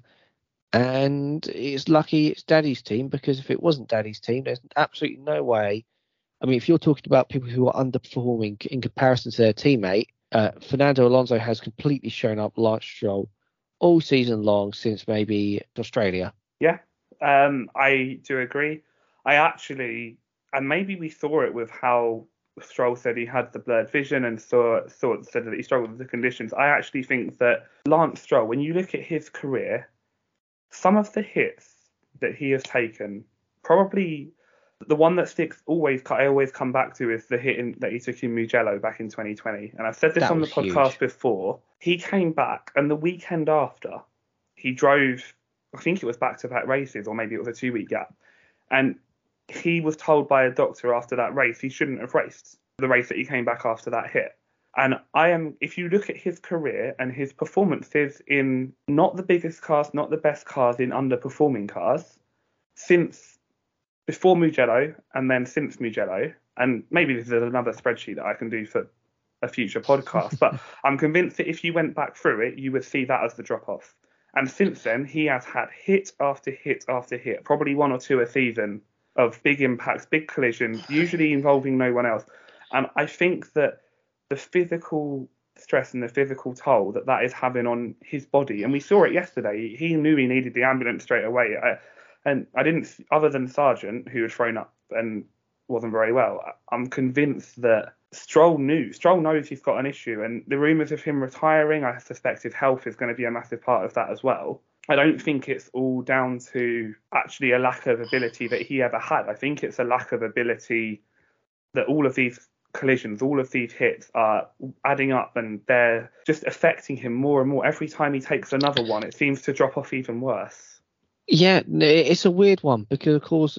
And it's lucky it's Daddy's team because if it wasn't Daddy's team, there's absolutely no way. I mean, if you're talking about people who are underperforming in comparison to their teammate, uh, Fernando Alonso has completely shown up Lance Stroll all season long since maybe Australia. Yeah, um, I do agree. I actually, and maybe we saw it with how Stroll said he had the blurred vision and saw, thought said that he struggled with the conditions. I actually think that Lance Stroll, when you look at his career, some of the hits that he has taken, probably the one that sticks always I always come back to is the hit in, that he took in Mugello back in 2020. And I've said this That on the podcast huge. before. He came back, and the weekend after, he drove. I think it was back-to-back races, or maybe it was a two-week gap, and he was told by a doctor after that race he shouldn't have raced the race that he came back after that hit. And I am, if you look at his career and his performances in not the biggest cars, not the best cars, in underperforming cars, since before Mugello and then since Mugello, and maybe this is another spreadsheet that I can do for a future podcast, but I'm convinced that if you went back through it, you would see that as the drop off. And since then, he has had hit after hit after hit, probably one or two a season of big impacts, big collisions, usually involving no one else. And I think that the physical stress and the physical toll that that is having on his body, and we saw it yesterday. He knew he needed the ambulance straight away. I, and I didn't, other than Sargent, who had thrown up and wasn't very well, I'm convinced that Stroll knew. Stroll knows he's got an issue, and the rumours of him retiring, I suspect his health is going to be a massive part of that as well. I don't think it's all down to actually a lack of ability that he ever had. I think it's a lack of ability that all of these collisions, all of these hits are adding up and they're just affecting him more and more. Every time he takes another one, it seems to drop off even worse. Yeah, it's a weird one because of course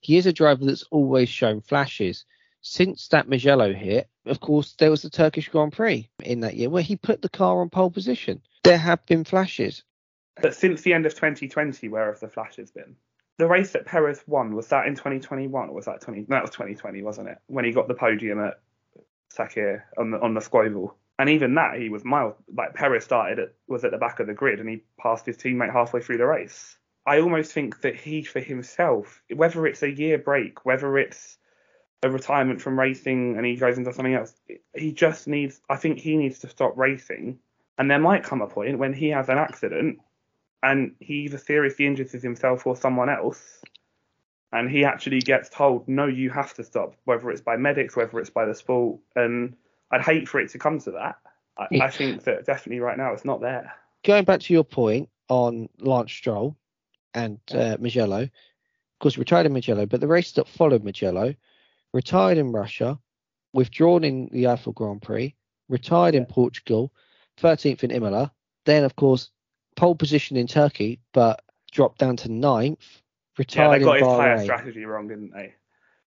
he is a driver that's always shown flashes. Since that Mugello hit, of course, there was the Turkish Grand Prix in that year where he put the car on pole position. There have been flashes. But since the end of 2020, where have the flashes been? The race that Perez won was that in 2021 or was that 20? That was 2020, wasn't it? When he got the podium at Sakhir on the on the Squoval. And even that, he was miles. Like Perez started at was at the back of the grid and he passed his teammate halfway through the race. I almost think that he, for himself, whether it's a year break, whether it's a retirement from racing and he goes into something else, he just needs. I think he needs to stop racing. And there might come a point when he has an accident and he either seriously injures himself or someone else, and he actually gets told, no, you have to stop, whether it's by medics, whether it's by the sport. And I'd hate for it to come to that. I, I think that definitely right now it's not there. Going back to your point on Lance Stroll and uh, Mugello, of course, retired in Mugello, but the race that followed Mugello, retired in Russia, withdrawn in the Eifel Grand Prix, retired in Portugal, 13th in Imola, then, of course, pole position in Turkey, but dropped down to ninth, Yeah, retired they got in his Bahrain. strategy wrong, didn't they?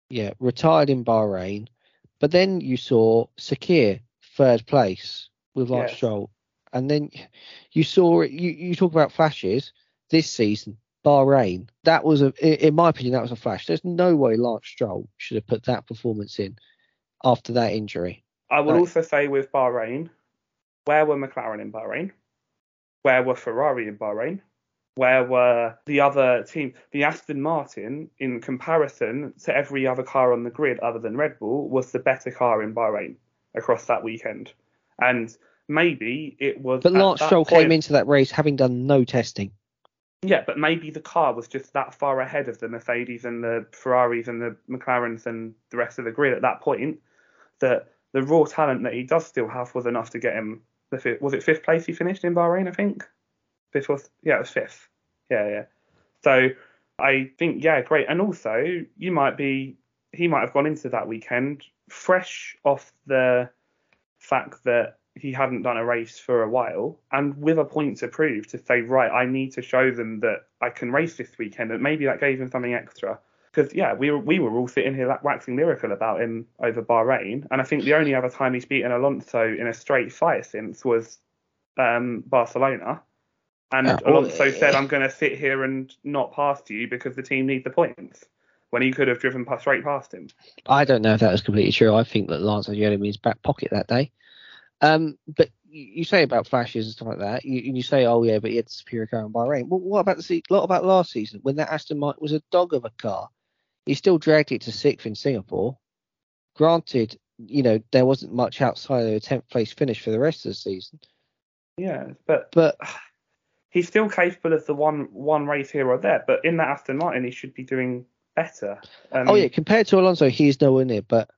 Yeah, retired in Bahrain. But then you saw Sakhir third place with Lance Yes. Stroll. And then you saw you, you talk about flashes this season, Bahrain. That was a in my opinion, that was a flash. There's no way Lance Stroll should have put that performance in after that injury. I will Right. also say with Bahrain, where were McLaren in Bahrain? Where were Ferrari in Bahrain? Where were the other team? The Aston Martin, in comparison to every other car on the grid other than Red Bull, was the better car in Bahrain across that weekend. And maybe it was. But Lance Stroll point- came into that race having done no testing. Yeah, but maybe the car was just that far ahead of the Mercedes and the Ferraris and the McLarens and the rest of the grid at that point that the raw talent that he does still have was enough to get him the was it fifth place he finished in Bahrain? I think fifth yeah, it was fifth. Yeah, yeah. So I think yeah, great. And also you might be he might have gone into that weekend fresh off the fact that he hadn't done a race for a while and with a point to prove to say right I need to show them that I can race this weekend and maybe that gave him something extra because yeah we were we were all sitting here waxing lyrical about him over Bahrain and I think the only other time he's beaten Alonso in a straight fight since was um, Barcelona and well, Alonso said I'm going to sit here and not pass you because the team need the points when he could have driven straight past him. I don't know if that was completely true. I think that Lance had in his back pocket that day. Um, but you say about flashes and stuff like that. You, you say, oh yeah, but he had the superior car in Bahrain. Well, what about the lot about last season when that Aston Martin was a dog of a car? He still dragged it to sixth in Singapore. Granted, you know there wasn't much outside of a tenth place finish for the rest of the season. Yeah, but but he's still capable of the one one race here or there. But in that Aston Martin, he should be doing better. Um, oh yeah, compared to Alonso, he's nowhere near. But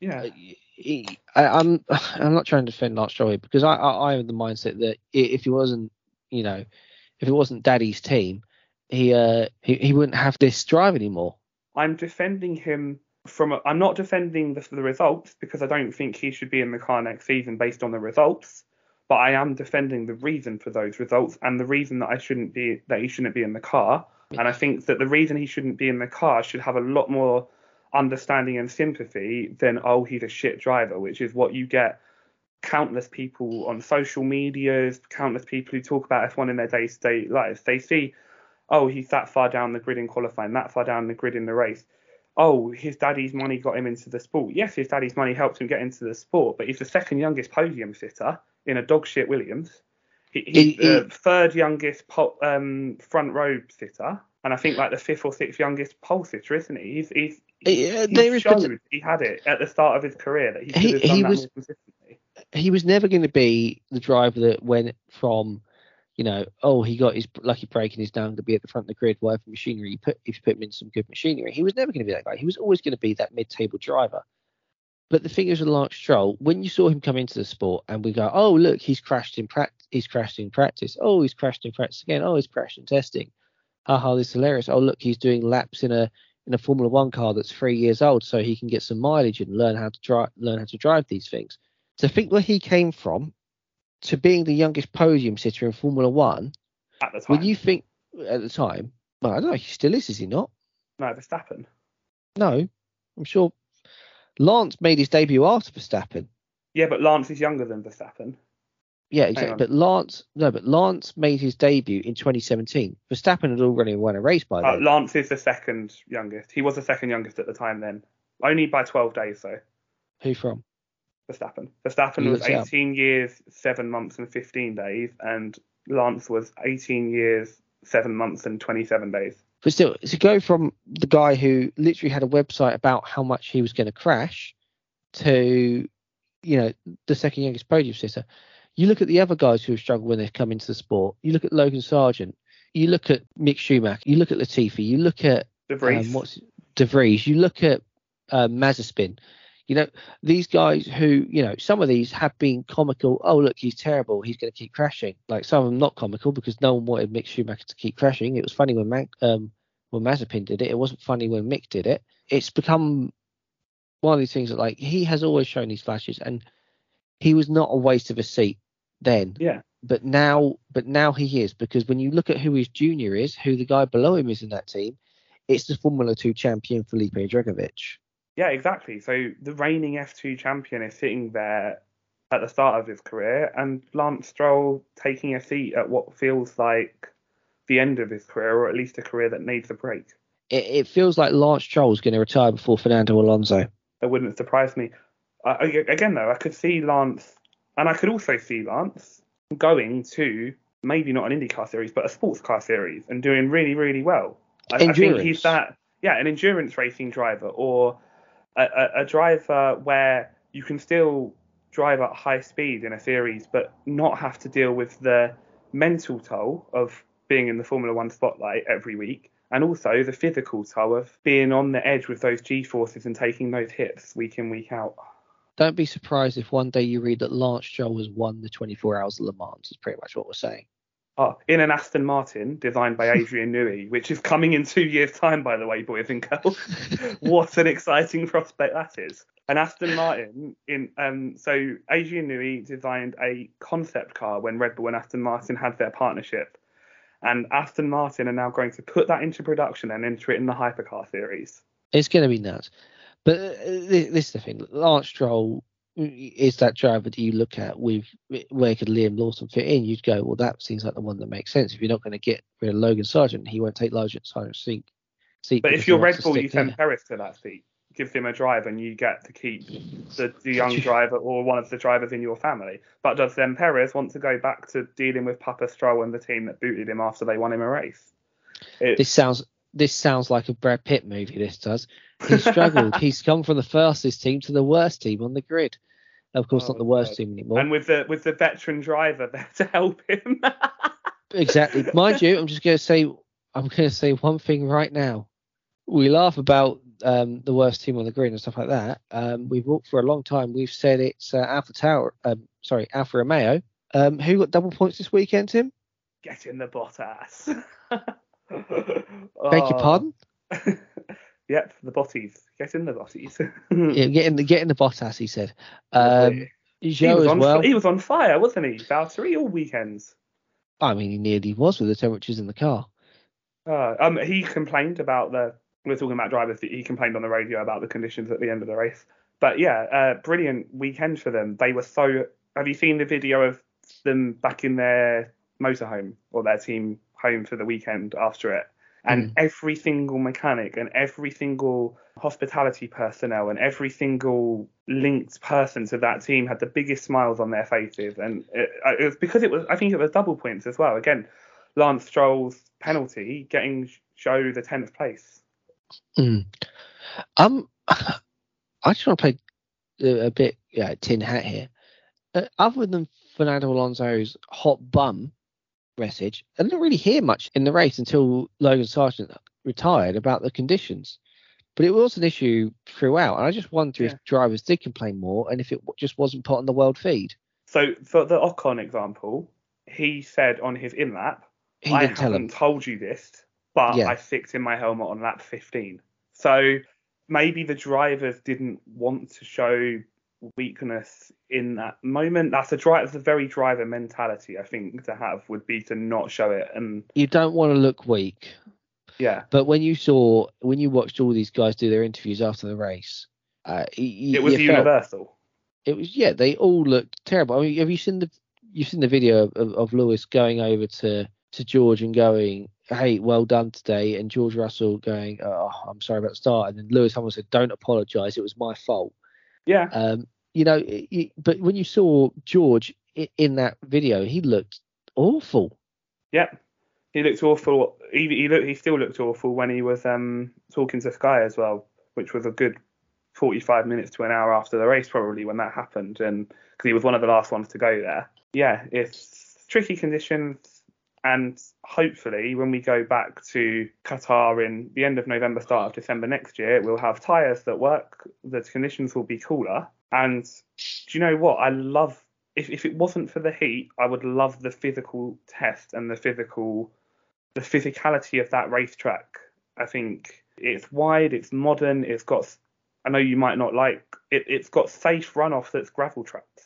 yeah, he, I, am I'm, I'm not trying to defend Lance Stroll because I, I I have the mindset that if he wasn't, you know, if it wasn't Daddy's team, he uh he, he wouldn't have this drive anymore. I'm defending him from. i am not defending the, the results because I don't think he should be in the car next season based on the results. But I am defending the reason for those results and the reason that I shouldn't be that he shouldn't be in the car and I think that the reason he shouldn't be in the car should have a lot more understanding and sympathy than, oh, he's a shit driver, which is what you get countless people on social medias, countless people who talk about F1 in their day to day lives. They see, oh, he's that far down the grid in qualifying, that far down the grid in the race. Oh, his daddy's money got him into the sport. Yes, his daddy's money helped him get into the sport, but he's the second youngest podium sitter in a dog shit Williams. He, he's he, the third youngest um, front row sitter, and I think like the fifth or sixth youngest pole sitter, isn't he? He's he's, Uh, he, he showed he had it at the start of his career that he could have done he that was. He was never going to be the driver that went from, you know, oh he got his lucky break and he's now going to be at the front of the grid, whatever machinery you put if you put him in some good machinery. He was never going to be that guy. He was always going to be that mid-table driver. But the thing is with Lance Stroll, when you saw him come into the sport and we go, oh look, he's crashed in practice, he's crashed in practice. Oh, he's crashed in practice again. Oh, he's crashed in testing. Haha, this is hilarious. Oh look, he's doing laps in a in a Formula One car that's three years old, so he can get some mileage and learn how to drive learn how to drive these things. To think where he came from to being the youngest podium sitter in Formula One at the time. When you think at the time, well, I don't know, he still is, is he not? No, Verstappen. No, I'm sure Lance made his debut after Verstappen. Yeah, but Lance is younger than Verstappen. Yeah, exactly. But Lance, no, but Lance made his debut in 2017. Verstappen had already won a race by uh, then. Uh, Lance is the second youngest. He was the second youngest at the time then, only by 12 days though. Who from? Verstappen. Verstappen was 18 years, seven months, and 15 days, and Lance was 18 years, seven months, and 27 days. But still, to go from the guy who literally had a website about how much he was going to crash to, you know, the second youngest podium sitter. You look at the other guys who have struggled when they've come into the sport. You look at Logan Sargent. You look at Mick Schumacher. You look at Latifi. You look at De Vries. Um, what's De Vries. You look at uh, Mazepin. You know, these guys who, you know, some of these have been comical. Oh, look, he's terrible. He's going to keep crashing. Like some of them not comical because no one wanted Mick Schumacher to keep crashing. It was funny when Mac, um, when Mazepin did it. It wasn't funny when Mick did it. It's become one of these things that like he has always shown these flashes and he was not a waste of a seat then. Yeah. But now, but now he is because when you look at who his junior is, who the guy below him is in that team, it's the Formula Two champion Felipe Drugovich. Yeah, exactly. So the reigning F2 champion is sitting there at the start of his career, and Lance Stroll taking a seat at what feels like the end of his career, or at least a career that needs a break. It, it feels like Lance Stroll is going to retire before Fernando Alonso. That wouldn't surprise me. Uh, again, though, I could see Lance, and I could also see Lance going to maybe not an IndyCar series, but a sports car series and doing really, really well. I, I think he's that, yeah, an endurance racing driver or a, a, driver where you can still drive at high speed in a series, but not have to deal with the mental toll of being in the Formula One spotlight every week, and also the physical toll of being on the edge with those G forces and taking those hits week in week out. Don't be surprised if one day you read that Lance Stroll has won the 24 Hours of Le Mans. Is pretty much what we're saying. Oh, in an Aston Martin designed by Adrian Newey, which is coming in two years' time, by the way, boys and girls. what an exciting prospect that is. An Aston Martin in um so Adrian Newey designed a concept car when Red Bull and Aston Martin had their partnership. And Aston Martin are now going to put that into production and enter it in the hypercar series. It's going to be nuts. But uh, this, this is the thing. Lance Stroll is that driver that you look at with where could Liam Lawson fit in? You'd go, well, that seems like the one that makes sense. If you're not going to get rid of Logan Sargent, he won't take Logan Sargent's seat. seat but if you're Red Bull, you send Perez to that seat, give him a drive, and you get to keep the, the young driver or one of the drivers in your family. But does then Perez want to go back to dealing with Papa Stroll and the team that booted him after they won him a race? It, this sounds this sounds like a Brad Pitt movie. This does. He struggled. He's come from the fastest team to the worst team on the grid. Of course, oh, not the worst God. team anymore. And with the with the veteran driver there to help him. exactly. Mind you, I'm just going to say I'm going to say one thing right now. We laugh about um, the worst team on the grid and stuff like that. Um, we've walked for a long time. We've said it's uh, Alpha Tauri. Um, sorry, Alfa Romeo. Um, who got double points this weekend, Tim? Get in the Bottas. Beg your pardon? Yep, the botties. Get in the botties. yeah, get in the get in the Bottas. He said. Um, he was on well. he was on fire, wasn't he? Valtteri all weekends. I mean, he nearly was with the temperatures in the car. Uh, um, he complained about the. We are talking about drivers. He complained on the radio about the conditions at the end of the race. But yeah, uh, brilliant weekend for them. They were so. Have you seen the video of them back in their motorhome or their team home for the weekend after it? and mm. every single mechanic and every single hospitality personnel and every single linked person to that team had the biggest smiles on their faces and it, it was because it was i think it was double points as well again lance stroll's penalty getting Zhou the 10th place mm. um i just want to play a bit yeah, tin hat here uh, other than fernando alonso's hot bum message. I didn't really hear much in the race until Logan Sargent retired about the conditions. But it was an issue throughout, and I just wonder yeah. if drivers did complain more and if it just wasn't put on the world feed. So for the Ocon example, he said on his in lap, "I haven't told you this, but yeah. I fixed in my helmet on lap 15." So maybe the drivers didn't want to show weakness in that moment. That's a drive. That's a very driver mentality. I think to have would be to not show it. And you don't want to look weak. Yeah. But when you saw when you watched all these guys do their interviews after the race, uh, it was universal. Felt, it was yeah. They all looked terrible. I mean, have you seen the you've seen the video of, of Lewis going over to to George and going, "Hey, well done today," and George Russell going, "Oh, I'm sorry about the start," and then Lewis Hamilton said, "Don't apologise. It was my fault." Yeah. Um, you know, but when you saw George in that video, he looked awful. Yep. He looked awful. He, he looked. He still looked awful when he was um, talking to Sky as well, which was a good 45 minutes to an hour after the race, probably when that happened, and because he was one of the last ones to go there. Yeah, it's tricky conditions and hopefully, when we go back to Qatar in the end of November, start of December next year, we'll have tyres that work, the conditions will be cooler. And do you know what? I love, if, if it wasn't for the heat, I would love the physical test and the physical, the physicality of that racetrack. I think it's wide, it's modern, it's got, I know you might not like, it, it's got safe runoff that's gravel tracks.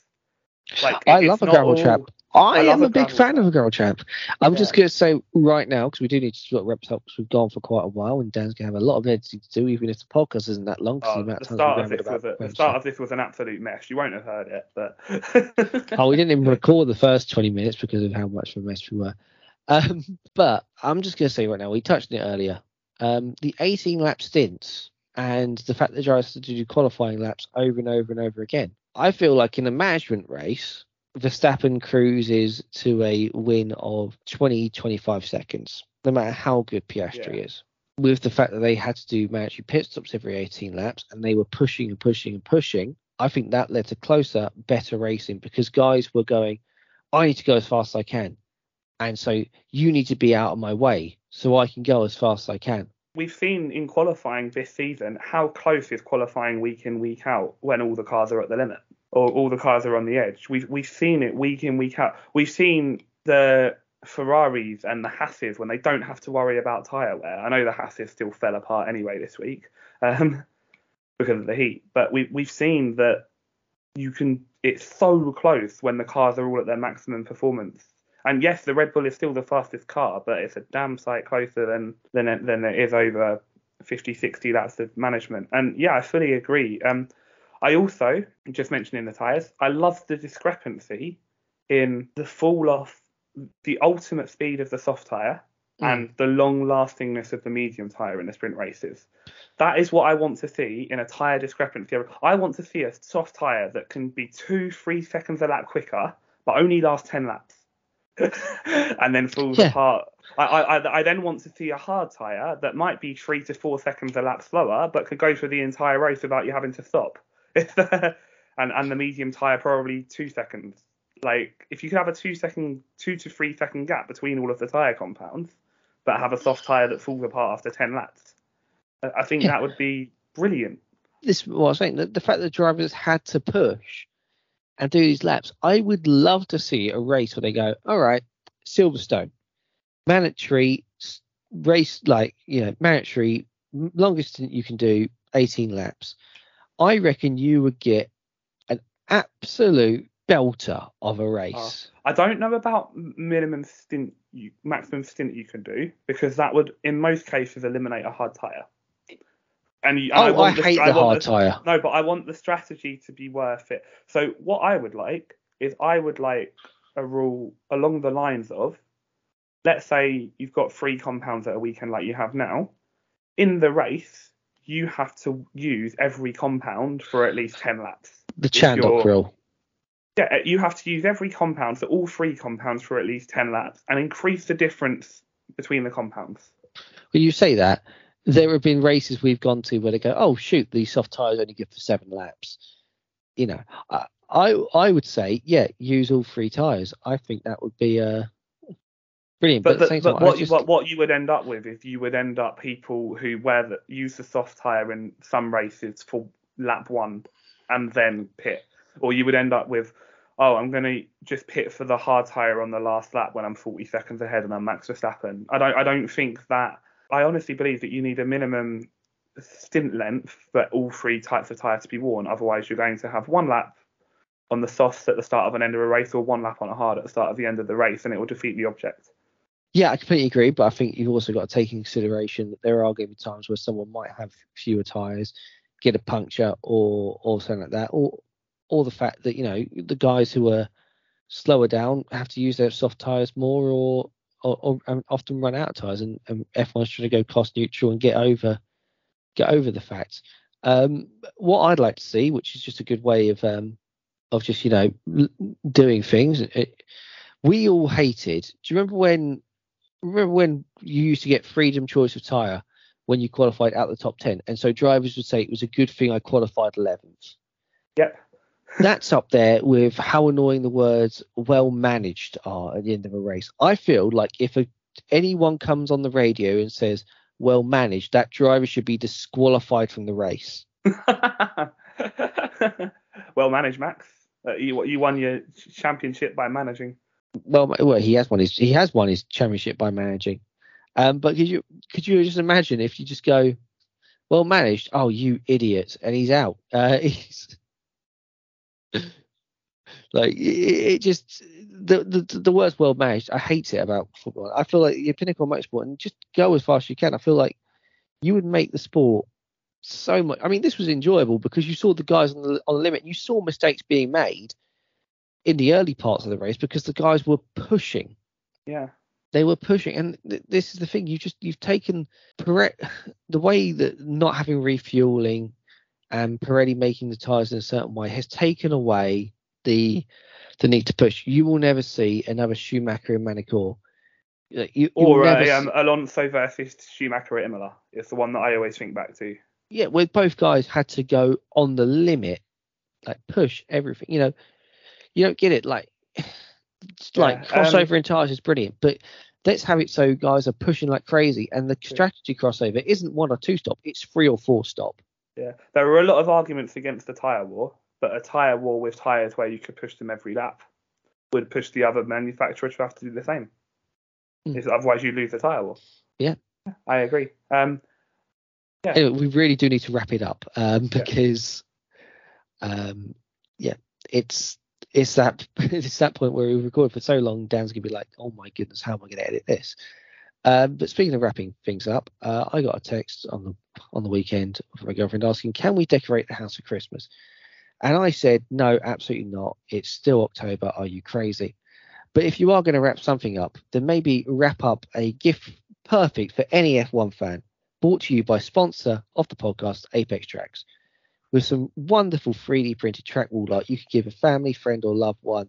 Like, I love a gravel all, trap. I, I am a big fan of a gravel trap. I'm yeah. just going to say right now, because we do need to sort of wrap up because we've gone for quite a while and Dan's going to have a lot of editing to do, even if the podcast isn't that long. Oh, the, the, start, of this was a, the start of this was an absolute mess. You won't have heard it, but. oh, we didn't even record the first 20 minutes because of how much of a mess we were. Um, but I'm just going to say right now, we touched on it earlier. Um, the 18 lap stints and the fact that drivers had to do qualifying laps over and over and over again. I feel like in a management race, Verstappen cruises to a win of 20, 25 seconds, no matter how good Piastri yeah. is. With the fact that they had to do mandatory pit stops every 18 laps and they were pushing and pushing and pushing, I think that led to closer, better racing because guys were going, I need to go as fast as I can. And so you need to be out of my way so I can go as fast as I can. We've seen in qualifying this season how close is qualifying week in week out when all the cars are at the limit or all the cars are on the edge. We've we've seen it week in week out. We've seen the Ferraris and the Hasses when they don't have to worry about tyre wear. I know the Hasses still fell apart anyway this week um, because of the heat, but we we've seen that you can. It's so close when the cars are all at their maximum performance. And yes, the Red Bull is still the fastest car, but it's a damn sight closer than than it, than it is over 50, 60 laps of management. And yeah, I fully agree. Um, I also just mentioning the tyres. I love the discrepancy in the fall off the ultimate speed of the soft tyre mm. and the long lastingness of the medium tyre in the sprint races. That is what I want to see in a tyre discrepancy. I want to see a soft tyre that can be two, three seconds a lap quicker, but only last 10 laps. and then falls yeah. apart. I, I, I then want to see a hard tyre that might be three to four seconds a lap slower, but could go through the entire race without you having to stop. and and the medium tyre probably two seconds like if you could have a two second, two to three second gap between all of the tire compounds, but have a soft tire that falls apart after ten laps, I think yeah. that would be brilliant. This is what I was saying. The, the fact that drivers had to push and do these laps, I would love to see a race where they go, all right, Silverstone, mandatory race, like you know, mandatory longest stint you can do 18 laps. I reckon you would get an absolute belter of a race. Uh, I don't know about minimum stint, you, maximum stint you can do because that would, in most cases, eliminate a hard tire. And you, oh, I, I the, hate I the hard the, tire. No, but I want the strategy to be worth it. So what I would like is I would like a rule along the lines of, let's say you've got three compounds at a weekend like you have now. In the race, you have to use every compound for at least ten laps. The Chandhok rule. Yeah, uh, you have to use every compound, so all three compounds for at least 10 laps, and increase the difference between the compounds. Well, you say that. There have been races we've gone to where they go, oh, shoot, these soft tyres only good for seven laps. You know, I, I, I would say, yeah, use all three tyres. I think that would be uh, brilliant. But, but, the, but time, what, just... what, what you would end up with is you would end up people who wear the, use the soft tyre in some races for lap one and then pit or you would end up with, oh, I'm going to just pit for the hard tire on the last lap when I'm 40 seconds ahead and I'm Max Verstappen. I don't, I don't think that. I honestly believe that you need a minimum stint length for all three types of tire to be worn. Otherwise, you're going to have one lap on the softs at the start of an end of a race, or one lap on a hard at the start of the end of the race, and it will defeat the object. Yeah, I completely agree, but I think you've also got to take in consideration that there are going to be times where someone might have fewer tires, get a puncture, or or something like that, or or the fact that you know the guys who are slower down have to use their soft tires more, or or, or often run out of tires, and, and F1's trying to go cost neutral and get over get over the facts. Um, what I'd like to see, which is just a good way of um, of just you know doing things. It, we all hated. Do you remember when? Remember when you used to get freedom choice of tire when you qualified out the top ten, and so drivers would say it was a good thing I qualified 11th. Yep that's up there with how annoying the words well managed are at the end of a race. I feel like if a, anyone comes on the radio and says well managed, that driver should be disqualified from the race. well managed, Max. Uh, you you won your championship by managing. Well, well, he has won his he has won his championship by managing. Um, but could you could you just imagine if you just go, well managed? Oh, you idiot! And he's out. Uh, he's like it, it, just the, the the worst world managed. I hate it about football. I feel like your pinnacle motorsport and just go as fast as you can. I feel like you would make the sport so much. I mean, this was enjoyable because you saw the guys on the on the limit. You saw mistakes being made in the early parts of the race because the guys were pushing. Yeah. They were pushing, and th- this is the thing. You just you've taken the way that not having refueling and Pirelli making the tyres in a certain way has taken away the the need to push. You will never see another Schumacher in Magny-Cours. You, or um, Alonso versus Schumacher at Imola. It's the one that I always think back to. Yeah, where both guys had to go on the limit, like push everything. You know, you don't get it. Like, like yeah, crossover um, in tires is brilliant, but Let's have it so guys are pushing like crazy, and the strategy crossover isn't one or two stop; it's three or four stop. Yeah, there were a lot of arguments against the tyre war, but a tyre war with tyres where you could push them every lap would push the other manufacturer to have to do the same. Mm. Otherwise, you lose the tyre war. Yeah, I agree. Um, yeah. Anyway, we really do need to wrap it up um, because, yeah. Um, yeah, it's it's that it's that point where we record for so long. Dan's gonna be like, "Oh my goodness, how am I gonna edit this?" Um, but speaking of wrapping things up, uh, I got a text on the on the weekend from my girlfriend asking, "Can we decorate the house for Christmas?" And I said, "No, absolutely not. It's still October. Are you crazy?" But if you are going to wrap something up, then maybe wrap up a gift perfect for any F1 fan, brought to you by sponsor of the podcast, Apex Tracks. With some wonderful 3D printed track wall art, you could give a family, friend, or loved one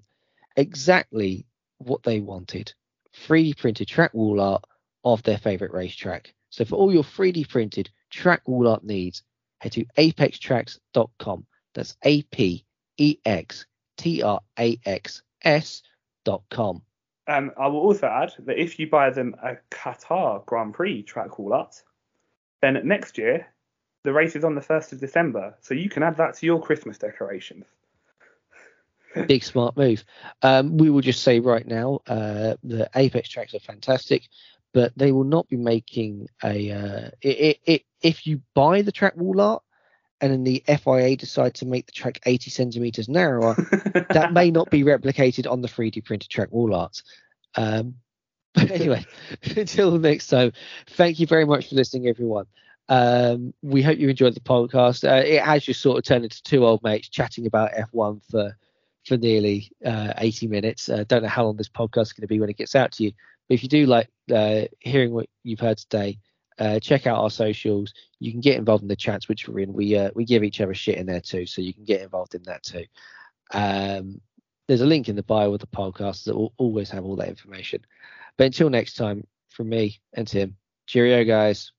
exactly what they wanted 3D printed track wall art of their favorite racetrack. So for all your 3D printed track wall art needs, head to apextracks.com. That's A P E X T R A X S.com. Um, I will also add that if you buy them a Qatar Grand Prix track wall art, then next year the race is on the 1st of December, so you can add that to your Christmas decorations. Big smart move. Um, we will just say right now uh, the Apex tracks are fantastic, but they will not be making a. Uh, it, it, if you buy the track wall art and then the FIA decide to make the track 80 centimeters narrower, that may not be replicated on the 3D printed track wall art. Um, but anyway, until next time, thank you very much for listening, everyone. Um, we hope you enjoyed the podcast. Uh, it has just sort of turned into two old mates chatting about F1 for for nearly uh, 80 minutes. Uh, don't know how long this podcast is going to be when it gets out to you. But if you do like uh, hearing what you've heard today, uh, check out our socials. You can get involved in the chats which we're in. We uh, we give each other shit in there too, so you can get involved in that too. Um, there's a link in the bio of the podcast that will always have all that information. But until next time, from me and Tim, cheerio, guys.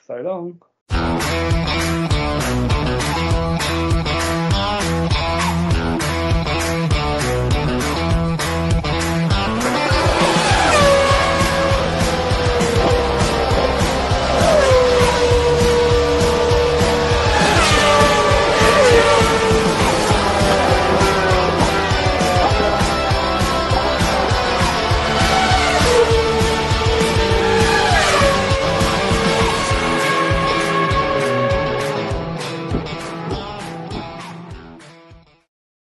So long.